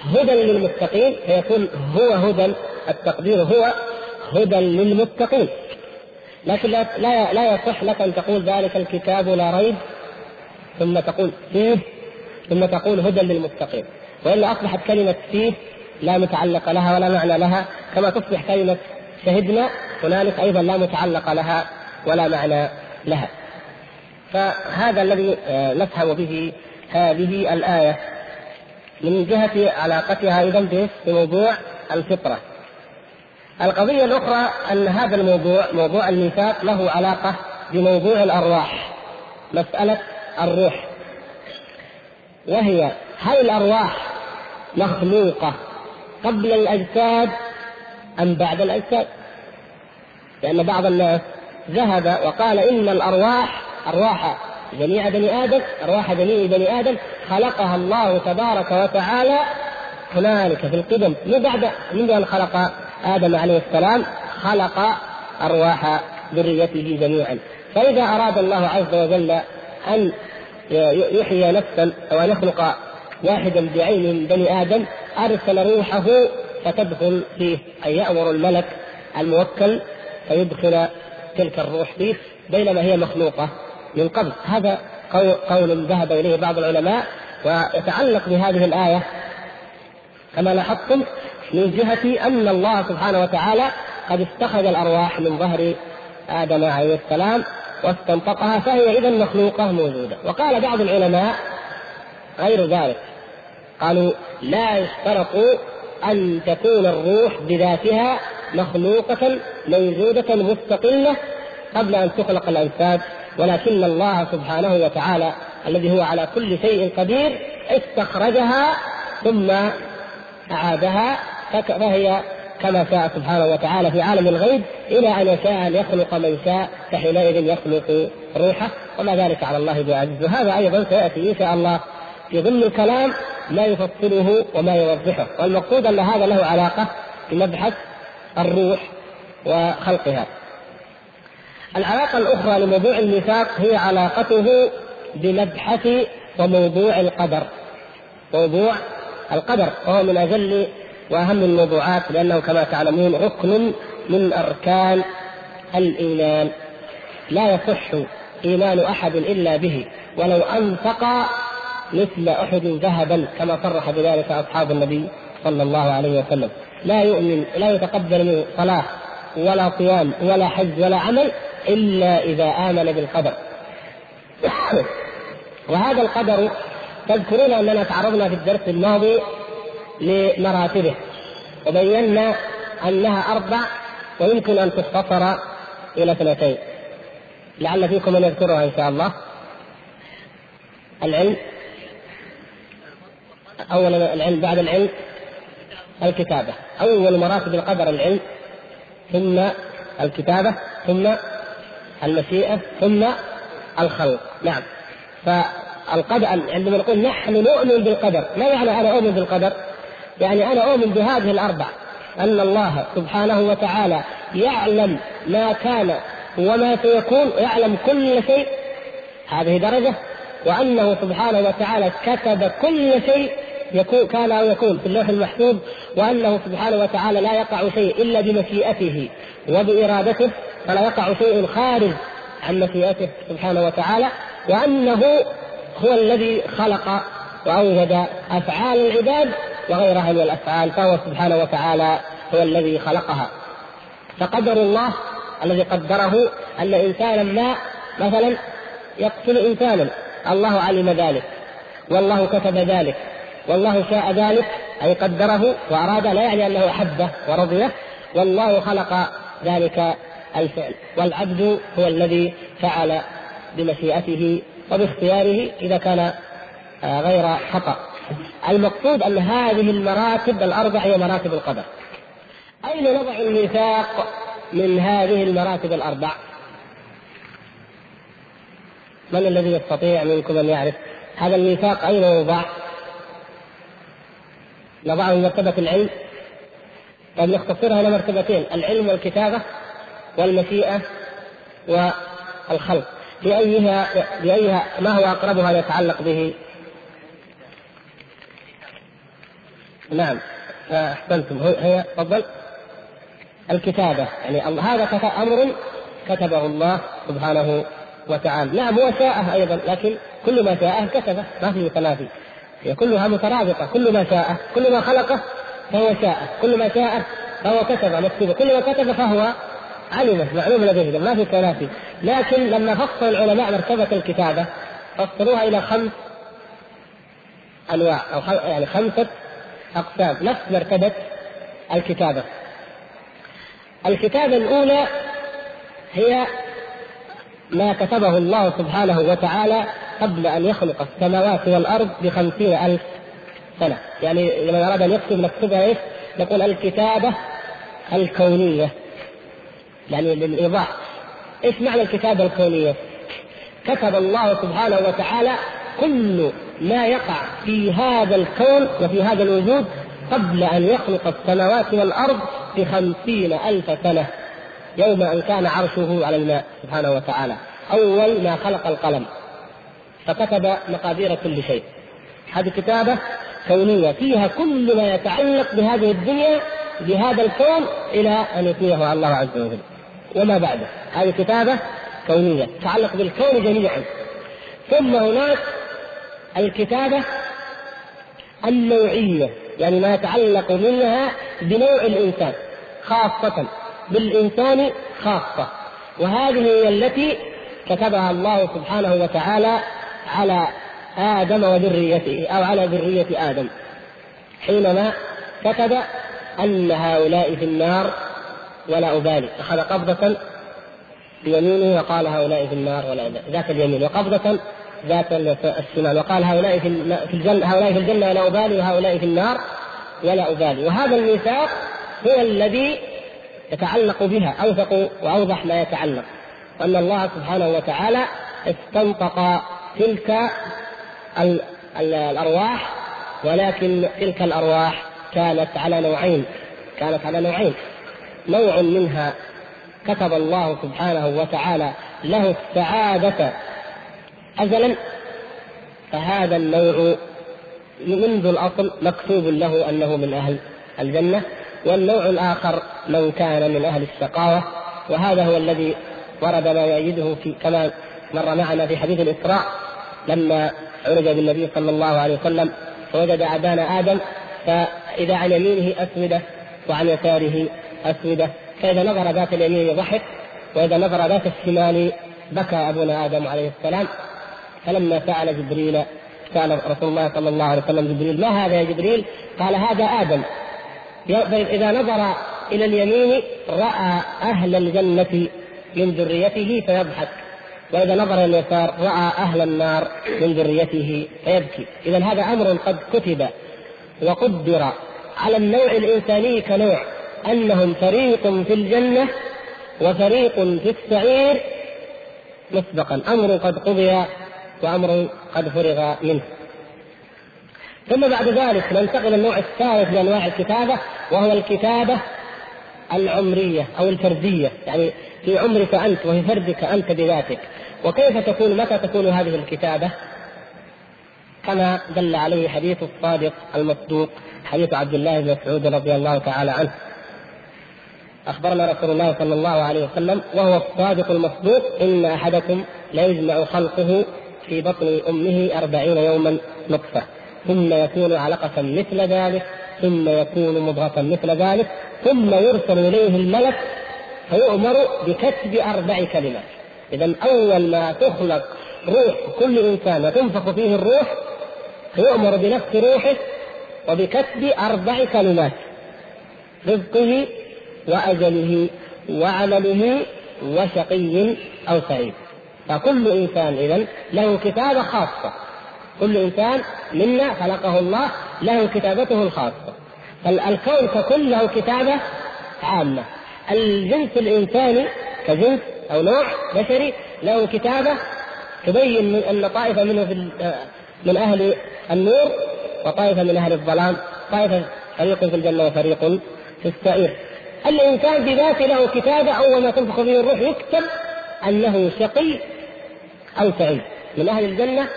هدى للمتقين. فيكون هو هدى. التقدير هو هدى للمتقين. لكن لا لا لا يصح لك أن تقول ذلك الكتاب لا ريب ثم تقول فيه ثم تقول هدى للمتقين. وإلا أصبحت كلمة فيه لا متعلق لها ولا معنى لها كما تصبح كلمة شهدنا هنالك أيضا لا متعلق لها ولا معنى لها. فهذا الذي آه، نفهم به هذه الآية من جهة علاقتها أيضا بموضوع الفطرة. القضية الأخرى أن هذا الموضوع موضوع الميثاق له علاقة بموضوع الأرواح مسألة الروح. وهي هل الأرواح مخلوقة قبل الأجساد أم بعد الأجساد؟ لأن بعض الناس ذهب وقال إن الأرواح أرواح جميع بني آدم أرواح جميع بني آدم خلقها الله تبارك وتعالى هنالك في القدم. من بعد منذ أن خلق آدم عليه السلام خلق أرواح ذريته جميعا. فإذا أراد الله عز وجل أن يحيي نفسا أو أن يخلق واحدا بعينه من بني آدم أرسل روحه فتدخل فيه أي يأمر الملك الموكل فيدخل تلك الروح فيه بينما هي مخلوقة من قبل. هذا قول ذهب إليه بعض العلماء ويتعلق بهذه الآية كما لاحظتم من جهة أن الله سبحانه وتعالى قد اتخذ الأرواح من ظهر آدم عليه السلام واستنطقها فهي إذا مخلوقة موجودة. وقال بعض العلماء غير ذلك. قالوا لا يشترط أن تكون الروح بذاتها مخلوقة موجودة مستقلة قبل أن تخلق الأجساد ولكن الله سبحانه وتعالى الذي هو على كل شيء قدير استخرجها ثم أعادها فهي كما شاء سبحانه وتعالى في عالم الغيب إلى أن يشاء أن يخلق من شاء فحينئذ يخلق روحه. وما ذلك على الله بعزيز. وهذا أيضا سيأتي إن شاء الله في ضمن الكلام ما يفصله وما يوضحه. والمقصود أن هذا له علاقة بمبحث الروح وخلقها. العلاقة الأخرى لموضوع الميثاق هي علاقته بمبحث وموضوع القدر. موضوع القدر وهو من أجل وأهم الموضوعات لأنه كما تعلمون ركن من أركان الإيمان. لا يصح إيمان أحد إلا به ولو أنفق مثل أحد ذهبا كما صرح بذلك أصحاب النبي صلى الله عليه وسلم. لا يؤمن لا يتقبل منه صلاة ولا صيام ولا حج ولا عمل إلا إذا آمن بالقدر. وهذا القدر تذكرون أننا تعرضنا في الدرس الماضي لمراتبه وبينا أنها أربع ويمكن أن تختصر إلى اثنتين. لعل فيكم من يذكرها إن شاء الله. العلم. أولا العلم بعد العلم الكتابة. أول مراتب القدر العلم ثم الكتابة ثم المشيئة ثم الخلق. نعم. فالقدر عندما نقول نحن نؤمن بالقدر ما يعني أنا أؤمن بالقدر؟ يعني أنا أؤمن بهذه الأربع أن الله سبحانه وتعالى يعلم ما كان وما سيكون ويعلم كل شيء. هذه درجة. وأنه سبحانه وتعالى كتب كل شيء يكون كان أو يكون في اللوح المحفوظ وأنه سبحانه وتعالى لا يقع شيء إلا بمشيئته وبإرادته فلا يقع شيء خارج عن مشيئته سبحانه وتعالى. وأنه هو الذي خلق وأوجد أفعال العباد وغيرها من الأفعال فهو سبحانه وتعالى هو الذي خلقها. فقدر الله الذي قدره أن إنسانا ما مثلا يقتل إنسانا. الله علم ذلك والله كتب ذلك والله شاء ذلك أي قدره وأراد لا يعني أنه أحبه ورضيه والله خلق ذلك الفعل والعبد هو الذي فعل بمشيئته وباختياره إذا كان آه، غير خطأ. المقصود أن هذه المراتب الأربع هي مراتب القدر. أين نضع الميثاق من هذه المراتب الأربع؟ من الذي يستطيع منكم أن يعرف؟ هذا الميثاق أين يوضع؟ نضعه في مرتبة العلم؟ طيب نختصرها إلى مرتبتين العلم والكتابة والمشيئة والخلق. بأيها بأيها ما هو أقربها يتعلق به؟ نعم. أحسنتم. هي تفضل. الكتابة. يعني هذا أمر كتبه الله سبحانه وتعالى. نعم هو شاءه أيضا لكن كل ما شاءه كتبه ما في تنافي هي كلها مترابطة. كل ما شاءه كل ما خلقه فهو شاءه. كل ما شاءه فهو كتب مكتوبة. كل ما كتب فهو علمه معلوم لديه. ما في تنافي. لكن لما فصل العلماء مرتبة الكتابة فصلوها إلى خمس أنواع أو يعني خمسة أقسام. نفس مرتبة الكتابة. الكتابة الأولى هي ما كتبه الله سبحانه وتعالى قبل أن يخلق السماوات والأرض بخمسين ألف سنة. يعني لما أراد أن يكتب نكتبها إيش؟ نقول الكتابة الكونية. يعني للإيضاح. إيش معنى الكتابة الكونية؟ كتب الله سبحانه وتعالى كل ما يقع في هذا الكون وفي هذا الوجود قبل أن يخلق السماوات والأرض بخمسين ألف سنة يوم أن كان عرشه على الماء سبحانه وتعالى. أول ما خلق القلم. فكتب مقادير كل شيء. هذه كتابة كونية. فيها كل ما يتعلق بهذه الدنيا بهذا الكون إلى أن يتميه الله عز وجل. وما بعده؟ هذه كتابة كونية تتعلق بالكون جميعا. ثم هناك الكتابة النوعية يعني ما يتعلق منها بنوع الإنسان خاصة بالإنسان خاصة. وهذه هي التي كتبها الله سبحانه وتعالى على آدم وذريته أو على ذرية آدم حينما كتب أن هؤلاء في النار ولا أبالي. أخذ قبضة بيمينه وقال هؤلاء في النار ولا أبالي. ذات اليمين. وقبضة ذات الشمال وقال هؤلاء في في الجنة هؤلاء في الجنة ولا أبالي وهؤلاء في النار ولا أبالي. وهذا الميثاق هو الذي يتعلق بها أوثق وأوضح ما يتعلق. أن الله سبحانه وتعالى استنطق تلك الأرواح ولكن تلك الأرواح كانت على نوعين كانت على نوعين. نوع منها كتب الله سبحانه وتعالى له السعادة أزلا. فهذا النوع منذ الأصل مكتوب له أنه من أهل الجنة والنوع الآخر من كان من أهل الشقاوة. وهذا هو الذي ورد ما يؤيده في كما مر معنا في حديث الإسراء. لما عرج بالنبي صلى الله عليه وسلم فوجد أبان آدم فإذا عن يمينه أسودة وعن يساره أسودة فإذا نظر ذات اليمين ضحك وإذا نظر ذات الشمال بكى أبونا آدم عليه السلام. فلما سأل جبريل سأل رسول الله صلى الله عليه وسلم جبريل. ما هذا يا جبريل؟ قال هذا آدم. إذا نظر إلى اليمين رأى أهل الجنة من ذريته فيضحك. وإذا نظر إلى اليسار رأى أهل النار من ذريته فيبكي. إذا هذا أمر قد كتب وقدر على النوع الإنساني كنوع. أنهم فريق في الجنة وفريق في السعير مسبقا. أمر قد قضي وأمر قد فرغ منه. ثم بعد ذلك ننتقل إلى النوع الثالث من أنواع الكتابة وهو الكتابة العمرية أو الفردية. يعني في عمرك أنت وفي فردك أنت بذاتك. وكيف تكون متى تكون هذه الكتابة؟ كما دل عليه حديث الصادق المصدوق حديث عبد الله بن مسعود رضي الله تعالى عنه. أخبرنا رسول الله صلى الله عليه وسلم وهو الصادق المصدوق إن أحدكم ليجمع خلقه في بطن أمه أربعين يوما نطفة. ثم يكون علقة مثل ذلك ثم يكون مضغة مثل ذلك ثم يرسل إليه الملك فيؤمر بكتب أربع كلمات. إذا أول ما تخلق روح كل إنسان وتنفخ فيه الروح فيؤمر بنفس روحه وبكتب أربع كلمات رزقه وأجله وعمله وشقي أو سعيد. فكل إنسان إذا له كتابة خاصة. كل إنسان منا خلقه الله له كتابته الخاصة. فالكون ككل له كتابة عامة. الجنس الإنساني كجنس أو نوع بشري له كتابة تبين من أن طائفة منه في من أهل النور وطائفة من أهل الظلام. طائفة فريق في الجنة وفريق في السعير. الإنسان بذاته له كتابة أول ما تنفخ فيه الروح يكتب أنه شقي أو سعيد. من أهل الجنة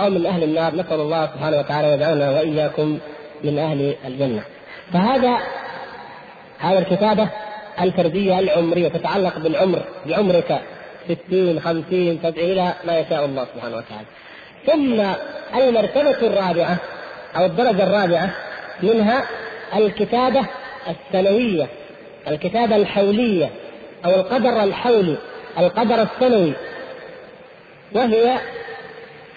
أو من أهل النار. نسأل الله سبحانه وتعالى يجعلنا وإياكم من أهل الجنة. فهذا هذا الكتابة الفردية العمرية تتعلق بالعمر بعمرك ستين خمسين سبعين إلى ما يشاء الله سبحانه وتعالى. ثم المرتبة الرابعة أو الدرجة الرابعة منها الكتابة السنوية الكتابة الحولية أو القدر الحولي القدر السنوي. وهي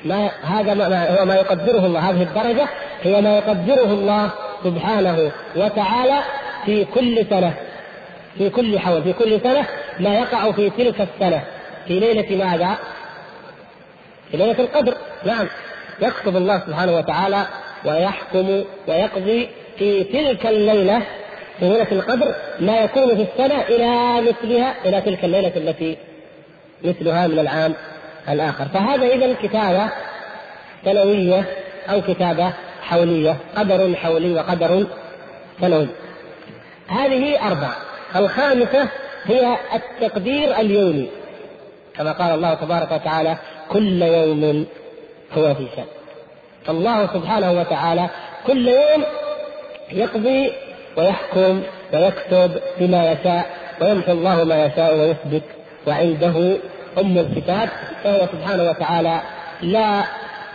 ما هذا ما هو ما يقدره الله. هذه الدرجة هي ما يقدره الله سبحانه وتعالى في كل سنة في كل حول في كل سنة ما يقع في تلك السنة. في ليلة ماذا؟ في ليلة القدر. نعم. يكتب الله سبحانه وتعالى ويحكم ويقضي في تلك الليلة في ليلة القدر ما يكون في السنة إلى مثلها إلى تلك الليلة التي مثلها من العام. الآخر. فهذا إذا كتابة سنوية أو كتابة حولية قدر حولي وقدر سنوي هذه أربعة الخامسة هي التقدير اليومي. كما قال الله تبارك وتعالى كل يوم هو في شأن. فالله سبحانه وتعالى كل يوم يقضي ويحكم ويكتب بما يشاء ويمحو الله ما يشاء ويثبت وعنده أم الكتاب فهو سبحانه وتعالى لا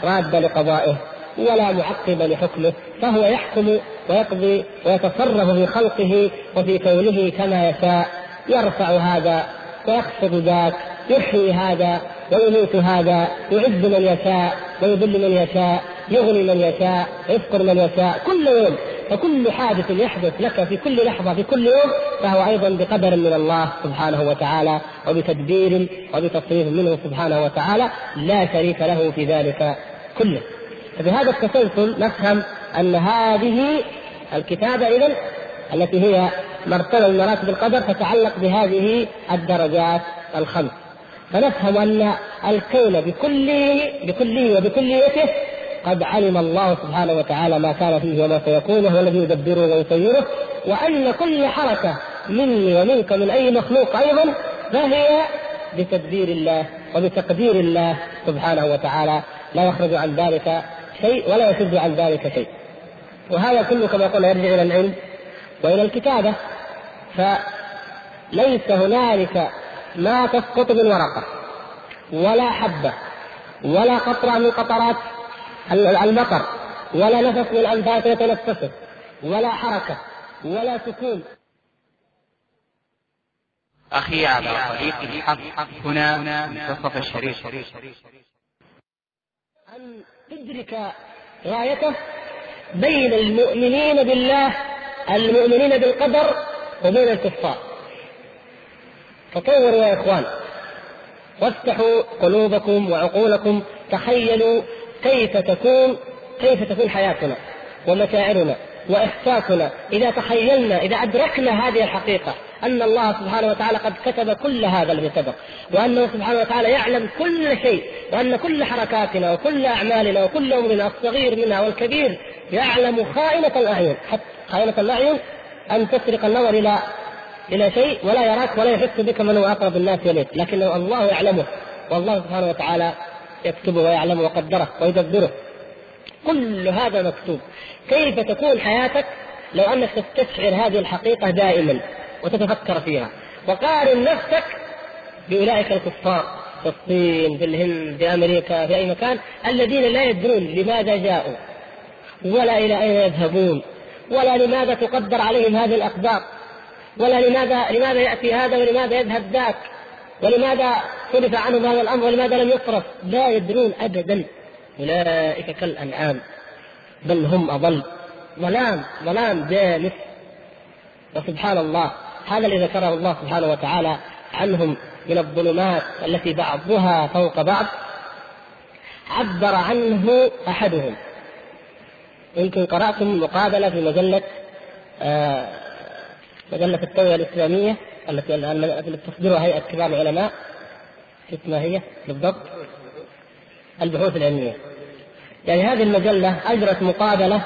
راد لقضائه ولا معقب لحكمه فهو يحكم ويقضي ويتصرف في خلقه وفي كونه كما يشاء يرفع هذا ويخفض ذاك يحيي هذا ويميت هذا يعز من يشاء ويذل من يشاء يغني من يشاء ويفقر من يشاء كل يوم فكل حادث يحدث لك في كل لحظة في كل يوم فهو أيضا بقدر من الله سبحانه وتعالى وبتدبير وبتصريف منه سبحانه وتعالى لا شريك له في ذلك كله. فبهذا التسلسل نفهم أن هذه الكتابة اذا التي هي مرتبه من مراتب القدر تتعلق بهذه الدرجات الخمس. فنفهم أن الكون بكله بكله وبكليته قد علم الله سبحانه وتعالى ما كان فيه وما سيكون وهو الذي يدبره ويسيره. وأن كل حركة مني ومنك من أي مخلوق أيضا فهي بتدبير الله وبتقدير الله سبحانه وتعالى. لا يخرج عن ذلك شيء ولا يشد عن ذلك شيء. وهذا كله كما قلنا يرجع إلى العلم وإلى الكتابة. فليس هنالك ما تسقط من ورقة ولا حبة ولا قطرة من قطرات المطر ولا نفس من الانفاس يتنفسه ولا حركة ولا سكون. أخي على طريق الحق هنا منتصف الشريف. أن تدرك غايته بين المؤمنين بالله المؤمنين بالقدر وبين الكفار. تصوروا يا إخوان وافتحوا قلوبكم وعقولكم تخيلوا كيف تكون كيف تكون حياتنا ومشاعرنا وإحساسنا؟ إذا تخيلنا إذا أدركنا هذه الحقيقة أن الله سبحانه وتعالى قد كتب كل هذا الذي سبق وأنه سبحانه وتعالى يعلم كل شيء وأن كل حركاتنا وكل أعمالنا وكل أمرنا الصغير منها والكبير يعلم خائنة الأعين حتى خائنة الأعين أن تسرق النظر إلى إلى شيء ولا يراك ولا يحس بك من هو أقرب الناس إليك، لكن الله يعلمه والله سبحانه وتعالى يكتبه ويعلمه وقدره ويدبره. كل هذا مكتوب. كيف تكون حياتك لو أنك تستشعر هذه الحقيقة دائما وتتفكر فيها وقارن نفسك بأولئك الكفار في الصين في الهند في أمريكا في أي مكان الذين لا يدرون لماذا جاءوا ولا إلى أين يذهبون ولا لماذا تقدر عليهم هذه الاقدار ولا لماذا لماذا يأتي هذا ولماذا يذهب ذاك ولماذا صرف عنهم هذا الأمر ولماذا لم يصرف لا يدرون ابدا. أولئك كالأنعام بل هم أضل. ظلام ظلام جالس. وسبحان الله هذا الذي ذكره الله سبحانه وتعالى عنهم من الظلمات التي بعضها فوق بعض. عبر عنه أحدهم. يمكن قرأتم مقابلة في مجلة آه مجلة التوعيه الإسلامية التي تصدرها هيئة كبار العلماء. اسمها هي بالضبط. البحوث العلمية. يعني هذه المجلة أجرت مقابلة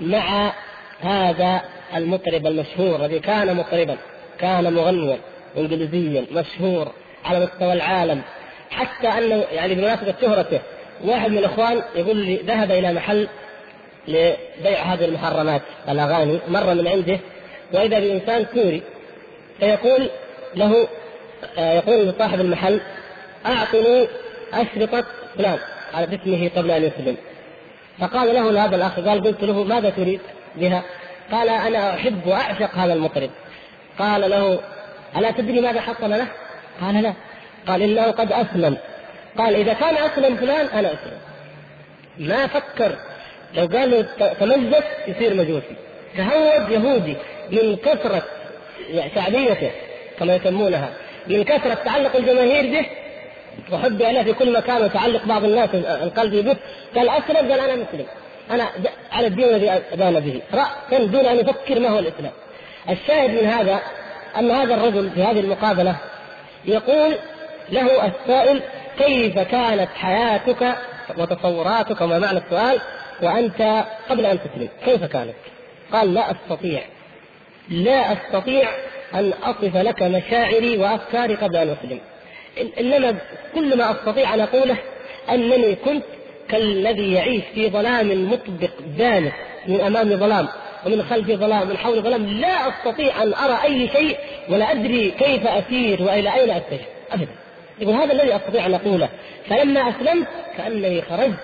مع هذا المطرب المشهور الذي كان مطربا كان مغنيا انجليزيا مشهور على مستوى العالم. حتى أنه يعني بمناسبة شهرته واحد من الاخوان يقول لي ذهب إلى محل لبيع هذه المحرمات. الاغاني مر من عنده. وإذا بإنسان كوري فيقول له آه، يقول لصاحب المحل أعطني أشرطة فلان على اسمه قبل أن يسلم فقال له هذا الأخ قال قلت له ماذا تريد بها؟ قال أنا أحب وأعشق هذا المطرب. قال له ألا تدري ماذا حصل له؟ قال لا. قال إنه قد أسلم. قال إذا كان أسلم فلان أنا أسلم. ما فكر. لو قال له تمزق يصير مجوسي. تهود يهودي من كثرة شعبيته كما يسمونها. من كثرة تعلق الجماهير به وحب له في كل مكان وتعلق بعض الناس القلب به. قال أسلم قال أنا مسلم. أنا على الدين الذي ادان به. راسا دون أن يفكر ما هو الإسلام. الشاهد من هذا أن هذا الرجل في هذه المقابلة يقول له السائل كيف كانت حياتك وتصوراتك وما معنى السؤال؟ وأنت قبل أن تسلم كيف كانت؟ قال لا أستطيع. لا أستطيع أن اصف لك مشاعري وأفكاري قبل أن اسلم إنما كل ما أستطيع أن أقوله أنني كنت كالذي يعيش في ظلام مطبق دامس من امامي ظلام ومن خلفي ظلام ومن حولي ظلام. لا أستطيع أن أرى أي شيء ولا أدري كيف أسير وإلى أين أتجه. ابدا. يقول هذا الذي أستطيع أن أقوله. فلما أسلمت كأنني خرجت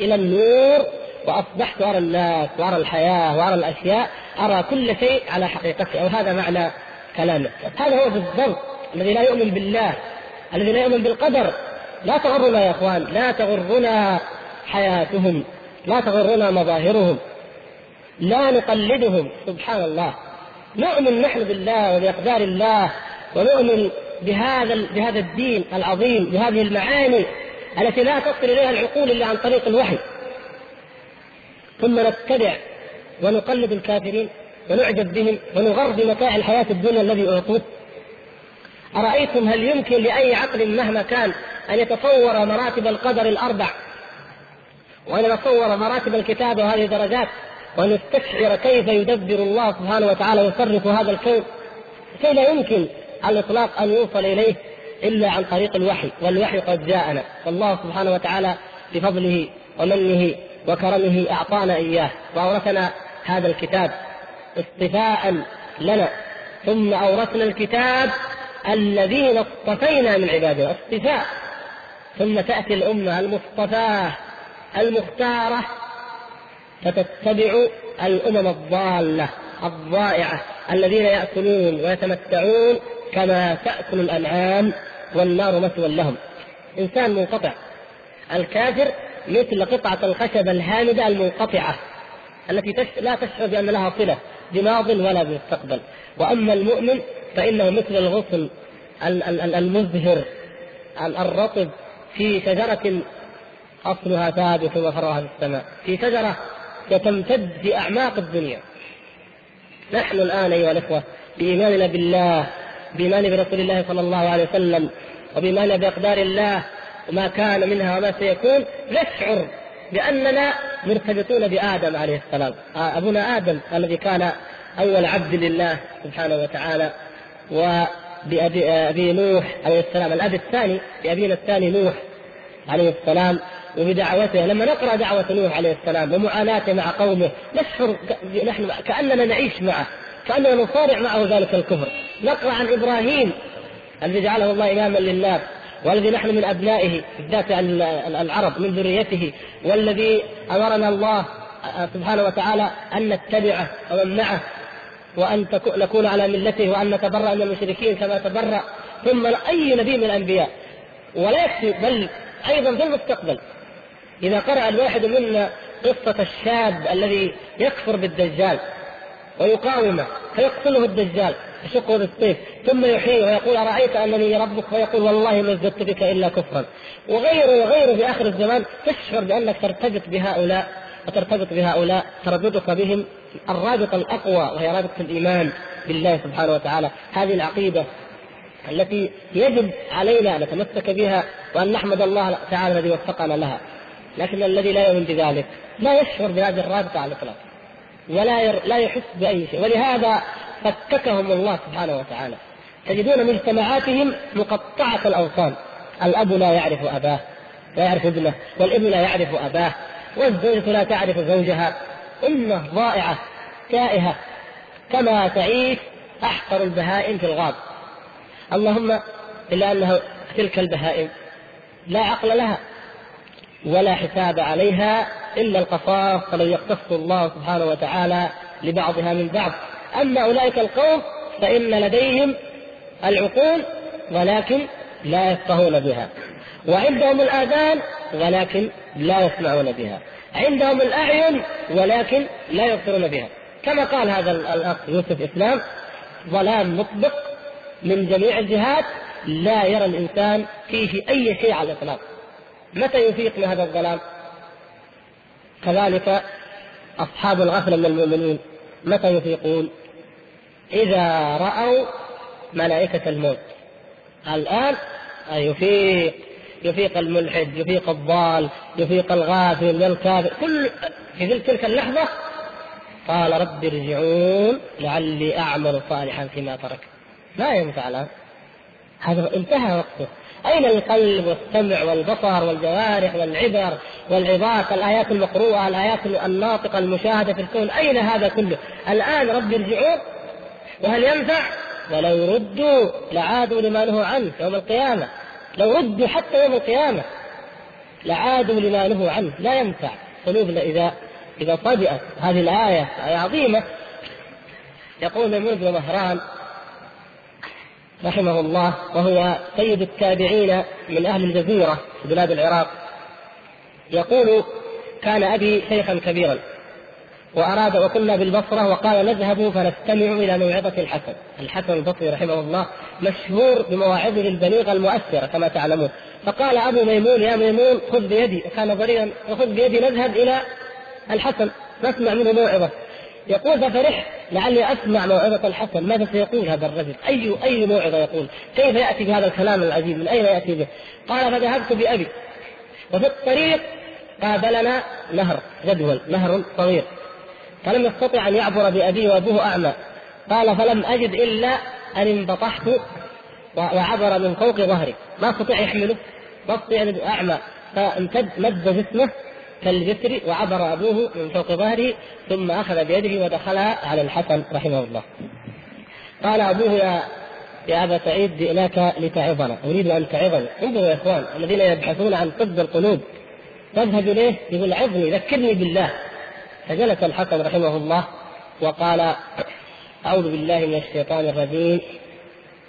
إلى النور واصبحت ارى الناس وارى الحياة وارى الأشياء أرى كل شيء على حقيقته أو هذا معنى كلامه. هذا هو بالضبط الذي لا يؤمن بالله الذي لا يؤمن بالقدر. لا تغرنا يا إخوان لا تغرنا حياتهم لا تغرنا مظاهرهم لا نقلدهم. سبحان الله. نؤمن نحن بالله وبأقدار الله ونؤمن بهذا بهذا الدين العظيم بهذه المعاني التي لا تصل إليها العقول إلا عن طريق الوحي. ثم نتبع ونقلد الكافرين ونعجب بهم ونغر بمتاع الحياة الدنيا الذي أعطوه. أرأيتم هل يمكن لأي عقل مهما كان أن يتصور مراتب القدر الأربع؟ وأن يتصور مراتب الكتابة وهذه درجات وأن يستشعر كيف يدبر الله سبحانه وتعالى ويصرف هذا الكون؟ شيء لا يمكن على الإطلاق أن يوصل إليه إلا عن طريق الوحي؟ والوحي قد جاءنا. والله سبحانه وتعالى بفضله ومنه وكرمه أعطانا إياه. وأورثنا هذا الكتاب اصطفاء لنا. ثم أورثنا الكتاب الذين اصطفينا من عبادنا. اصطفاء. ثم تأتي الأمة المصطفاة المختارة فتتبع الأمم الضالة الضائعة الذين يأكلون ويتمتعون كما تأكل الأنعام والنار مثوى لهم. إنسان منقطع. الكافر مثل قطعة الخشب الهامدة المنقطعة التي. لا تشعر بأن لها صلة بماض ولا بمستقبل وأما المؤمن فإنه مثل الغصن المزهر الرطب في شجرة أصلها ثابت وفرعها في السماء في شجرة تمتد في أعماق الدنيا نحن الآن أيها الإخوة بإيماننا بالله بإيمان برسول الله صلى الله عليه وسلم وبإيماننا بأقدار الله وما كان منها وما سيكون نشعر بأننا مرتبطون بآدم عليه السلام. أبونا آدم الذي كان أول عبد لله سبحانه وتعالى وبأبي أبي نوح عليه السلام الأب الثاني بأبينا الثاني نوح عليه السلام. وبدعوته لما نقرأ دعوة نوح عليه السلام ومعاناته مع قومه نشعر نحن كأننا نعيش معه كأننا نصارع معه ذلك الكفر. نقرأ عن إبراهيم الذي جعله الله إماما للناس. والذي نحن من أبنائه بالذات العرب من ذريته والذي أمرنا الله سبحانه وتعالى أن نتبعه ومن معه وأن نكون على ملته وأن نتبرأ من المشركين كما تبرأ. ثم أي نبي من الأنبياء؟ ولا يكفي بل أيضا في المستقبل. إذا قرأ الواحد منا قصة الشاب الذي يكفر بالدجال ويقاومه فيقتله الدجال. يشقه بالسيف ثم يحييه ويقول أرأيت أنني ربك؟ فيقول والله ما ازددت بك إلا كفرا. وغيره وغيره في آخر الزمان تشعر بأنك ترتبط بهؤلاء وترتبط بهؤلاء تربطك بهم الرابطة الأقوى وهي رابطة الإيمان بالله سبحانه وتعالى. هذه العقيدة التي يجب علينا أن نتمسك بها وأن نحمد الله تعالى الذي وفقنا لها. لكن الذي لا يؤمن بذلك لا يشعر بهذه الرابطة على الإطلاق ولا ير... لا يحس بأي شيء. ولهذا فككهم الله سبحانه وتعالى. تجدون مجتمعاتهم مقطعة الأوطان الأب لا يعرف أباه لا يعرف ابنه والابن لا يعرف أباه والزوجة لا تعرف زوجها. أمة ضائعة تائهة كما تعيش أحقر البهائم في الغاب. اللهم إلا أنه تلك البهائم لا عقل لها ولا حساب عليها إلا القصاص فلو يقتص الله سبحانه وتعالى لبعضها من بعض. أما أولئك القوم فإن لديهم العقول ولكن لا يفقهون بها. وعندهم الآذان ولكن لا يسمعون بها. عندهم الأعين ولكن لا يبصرون بها. كما قال هذا الأخ يوسف إسلام ظلام مطبق من جميع الجهات لا يرى الإنسان فيه أي شيء على الإطلاق. متى يفيق من هذا الظلام؟ كذلك أصحاب الغفلة من المؤمنين. متى يفيقون إذا رأوا ملائكة الموت. الآن يفيق يفيق الملحد يفيق الضال يفيق الغافل والكافر كل في تلك اللحظة قال رب ارجعون لعلي أعمل صالحا فيما ترك. لا ينفع الآن. هذا انتهى وقته. أين القلب والسمع والبصر والجوارح والعبر والعظات الآيات المقروءة الآيات الناطقة المشاهدة في الكون؟ أين هذا كله؟ الآن رب ارجعون وهل ينفع؟ ولو ردوا لعادوا لما نهوا عنه يوم القيامة. لو ردوا حتى يوم القيامة لعادوا لما نهوا عنه. لا ينفع. قلوبنا إذا إذا صدئت هذه الآية آية عظيمة. يقول ميمون بن مهران رحمه الله وهو سيد التابعين من أهل الجزيرة في بلاد العراق. يقول كان أبي شيخا كبيرا وأراد وكنا بالبصرة وقال نذهب فنستمع إلى موعظة الحسن. الحسن البصري رحمه الله مشهور بمواعظه البليغة المؤثرة كما تعلمون. فقال أبو ميمون يا ميمون خذ بيدي كان ضريرا وخذ بيدي نذهب إلى الحسن نسمع منه موعظة. يقول ففرحت لعلي أسمع موعظة الحسن ماذا سيقول هذا الرجل؟ اي أي موعظة يقول؟ كيف يأتي بهذا الكلام العجيب؟ من أين يأتي به؟ قال فذهبت بأبي وفي الطريق قابلنا نهر جدول نهر صغير فلم يستطع أن يعبر بابيه وأبوه أعمى قال فلم أجد إلا أن انبطحت وعبر من فوق ظهري ما أستطيع يحمله ما أستطيع أعمى فامتد مد جسمه كالجسر وعبر أبوه من فوق ظهره ثم أخذ بيده ودخلها على الحسن رحمه الله. قال أبوه يا يا أبا سعيد جئناك لتعظنا، أريد أن تعظني، انظروا يا إخوان الذين يبحثون عن طب القلوب. تذهب إليه يقول عظني ذكرني بالله. فجلس الحسن رحمه الله وقال أعوذ بالله من الشيطان الرجيم.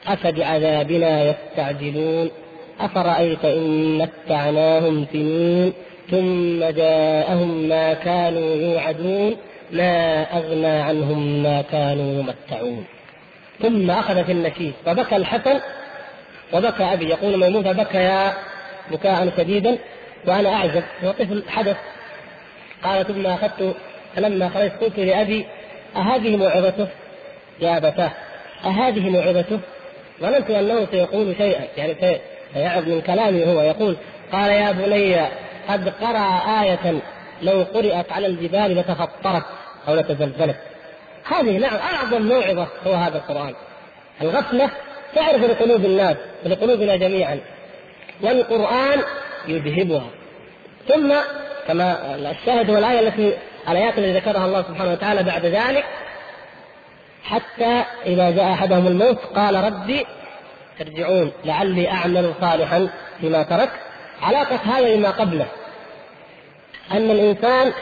أفبعذابنا يستعجلون؟ أفرأيت إن متعناهم سنين؟ ثم جاءهم ما كانوا يوعدون ما أغنى عنهم ما كانوا يمتعون. ثم أخذ في النشيد فبكى الحسن وبكى أبي يقول ميمون فبكى بكاء شديدا وأنا أعجب وطفل حدث قال ثم أخذت فلما خرجت قلت لأبي أهذه موعظته؟ يا أبتاه أهذه موعظته؟ ظننت أنه سيقول شيئا يعني سيعظ من كلامي هو يقول قال يا بني قد قرأ آية لو قرأت على الجبال لتفطرت أو لتزلزلت. هذه نعم أعظم موعظة هو هذا القرآن. الغفلة تعرف لقلوب الناس ولقلوبنا جميعا. والقرآن يذهبها. ثم كما الشاهد هو الآية التي الآيات التي ذكرها الله سبحانه وتعالى بعد ذلك حتى إذا جاء أحدهم الموت قال ربي ارجعون لعلي أعمل صالحا فيما تركت. علاقة هذا بما قبله. أن الإنسان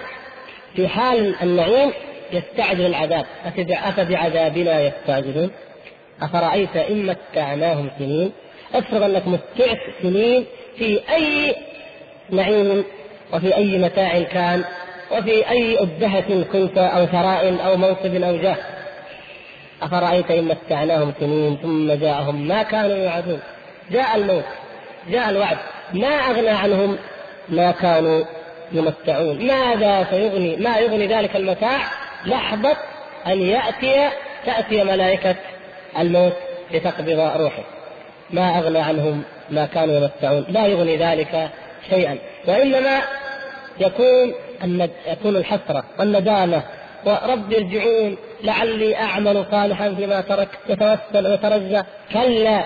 في حال النعيم يستعجل العذاب. أفبعذابنا يستعجلون؟ أفرأيت إن متعناهم سنين؟ افرض أنك متعت سنين في أي نعيم وفي أي متاع كان وفي أي أبهة كنت أو ثراء أو منصب أو جاه. أفرأيت إن متعناهم سنين ثم جاءهم ما كانوا يوعدون. جاء الموت جاء الوعد. ما أغنى عنهم ما كانوا يمتعون. ماذا سيغني ما يغني ذلك المتاع؟ لحظة أن يأتي تأتي ملائكة الموت لتقبض روحه. ما أغنى عنهم ما كانوا يمتعون. لا يغني ذلك شيئا. وإنما يكون يكون الحسرة والندامة. ورب ارجعون. لعلي أعمل صالحا فيما ترك. يتوسل ويترجى. كلا.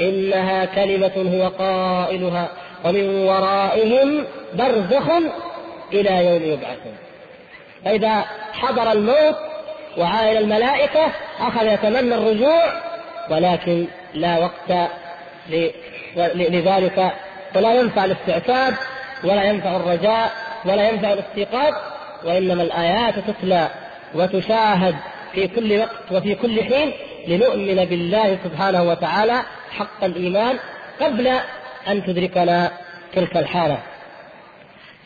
إنها كلمة هو قائلها. ومن ورائهم برزخ إلى يوم يبعثون. فإذا حضر الموت وعائل الملائكة أخذ يتمنى الرجوع ولكن لا وقت لذلك. ولا ينفع الاستعتاب ولا ينفع الرجاء ولا ينفع الاستيقاظ وإنما الآيات تتلى وتشاهد في كل وقت وفي كل حين لنؤمن بالله سبحانه وتعالى حق الإيمان قبل أن تدركنا تلك الحالة.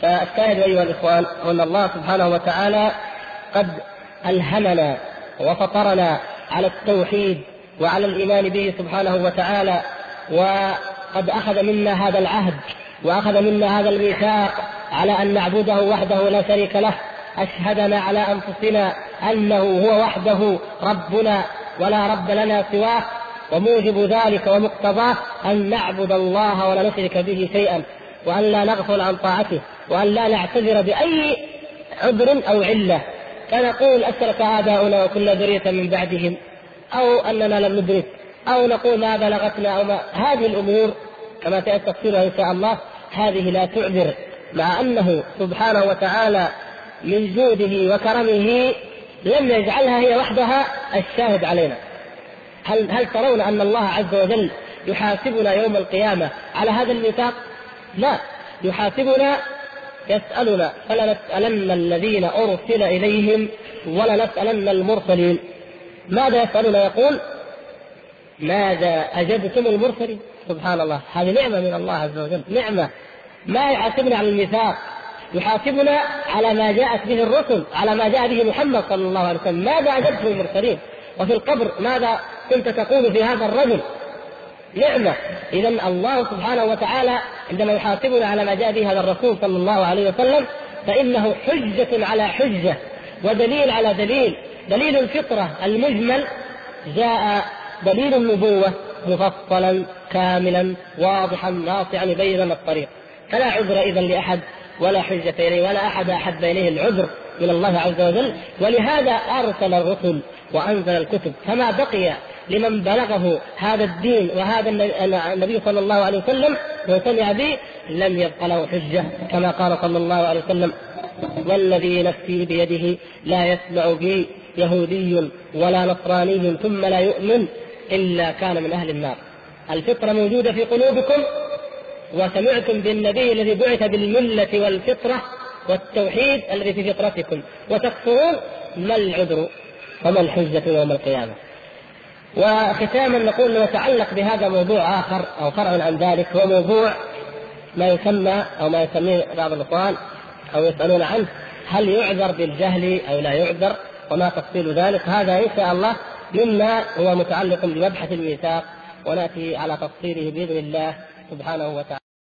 فالشاهد أيها الإخوان أن الله سبحانه وتعالى قد ألهمنا وفطرنا على التوحيد وعلى الإيمان به سبحانه وتعالى وقد أخذ منا هذا العهد وأخذ منا هذا الميثاق على أن نعبده وحده لا شريك له. أشهدنا على أنفسنا أنه هو وحده ربنا ولا رب لنا سواه. وموجب ذلك ومقتضاه أن نعبد الله ولا نشرك به شيئا وأن لا نغفل عن طاعته وأن لا نعتذر بأي عذر أو علة. فنقول أشرك آباؤنا وكنا ذرية من بعدهم أو أننا لم ندرك أو نقول ما بلغتنا أو ما. هذه الأمور كما سيأتي تفصيلها إن شاء الله هذه لا تعذر مع أنه سبحانه وتعالى من جوده وكرمه لم يجعلها هي وحدها الشاهد علينا. هل هل ترون أن الله عز وجل يحاسبنا يوم القيامة على هذا الميثاق؟ لا يحاسبنا يسألنا فلنسألن الذين أرسل إليهم ولنسألن المرسلين. ماذا يسألون يقول ماذا أجبتم المرسلين؟ سبحان الله هذه نعمة من الله عز وجل نعمة. ما يحاسبنا على الميثاق يحاسبنا على ما جاءت به الرسل على ما جاء به محمد صلى الله عليه وسلم. ماذا أجبتم المرسلين؟ وفي القبر ماذا كنت تقول في هذا الرجل نعمة. إذا الله سبحانه وتعالى عندما يحاسبنا على ما جاء به هذا الرسول صلى الله عليه وسلم فإنه حجة على حجة ودليل على دليل. دليل الفطرة المجمل جاء دليل النبوة مفصلا كاملا واضحا ناصعا يبين لنا الطريق. فلا عذر إذا لأحد ولا حجة إليه ولا أحد أحب إليه العذر من الله عز وجل. ولهذا أرسل الرسل وأنزل الكتب فما بقي لمن بلغه هذا الدين وهذا النبي صلى الله عليه وسلم وسمع به لم يبق له حجة كما قال صلى الله عليه وسلم والذي نفسي بيده لا يسمع بي يهودي ولا نصراني ثم لا يؤمن إلا كان من أهل النار. الفطرة موجودة في قلوبكم؟ وسمعتم بالنبي الذي بعث بالملة والفطرة والتوحيد الذي في فطرتكم وتكفرون ما العذر؟ وما الحجة يوم القيامة؟ وختاما نقول يتعلق بهذا موضوع آخر أو فرع عن ذلك هو موضوع ما يسمى أو ما يسميه بعض الإخوان أو يسألون عنه هل يعذر بالجهل أو لا يعذر؟ وما تفصيل ذلك؟ هذا إن شاء الله مما هو متعلق بمبحث الميثاق ونأتي على تفصيله بإذن الله سبحانه وتعالى.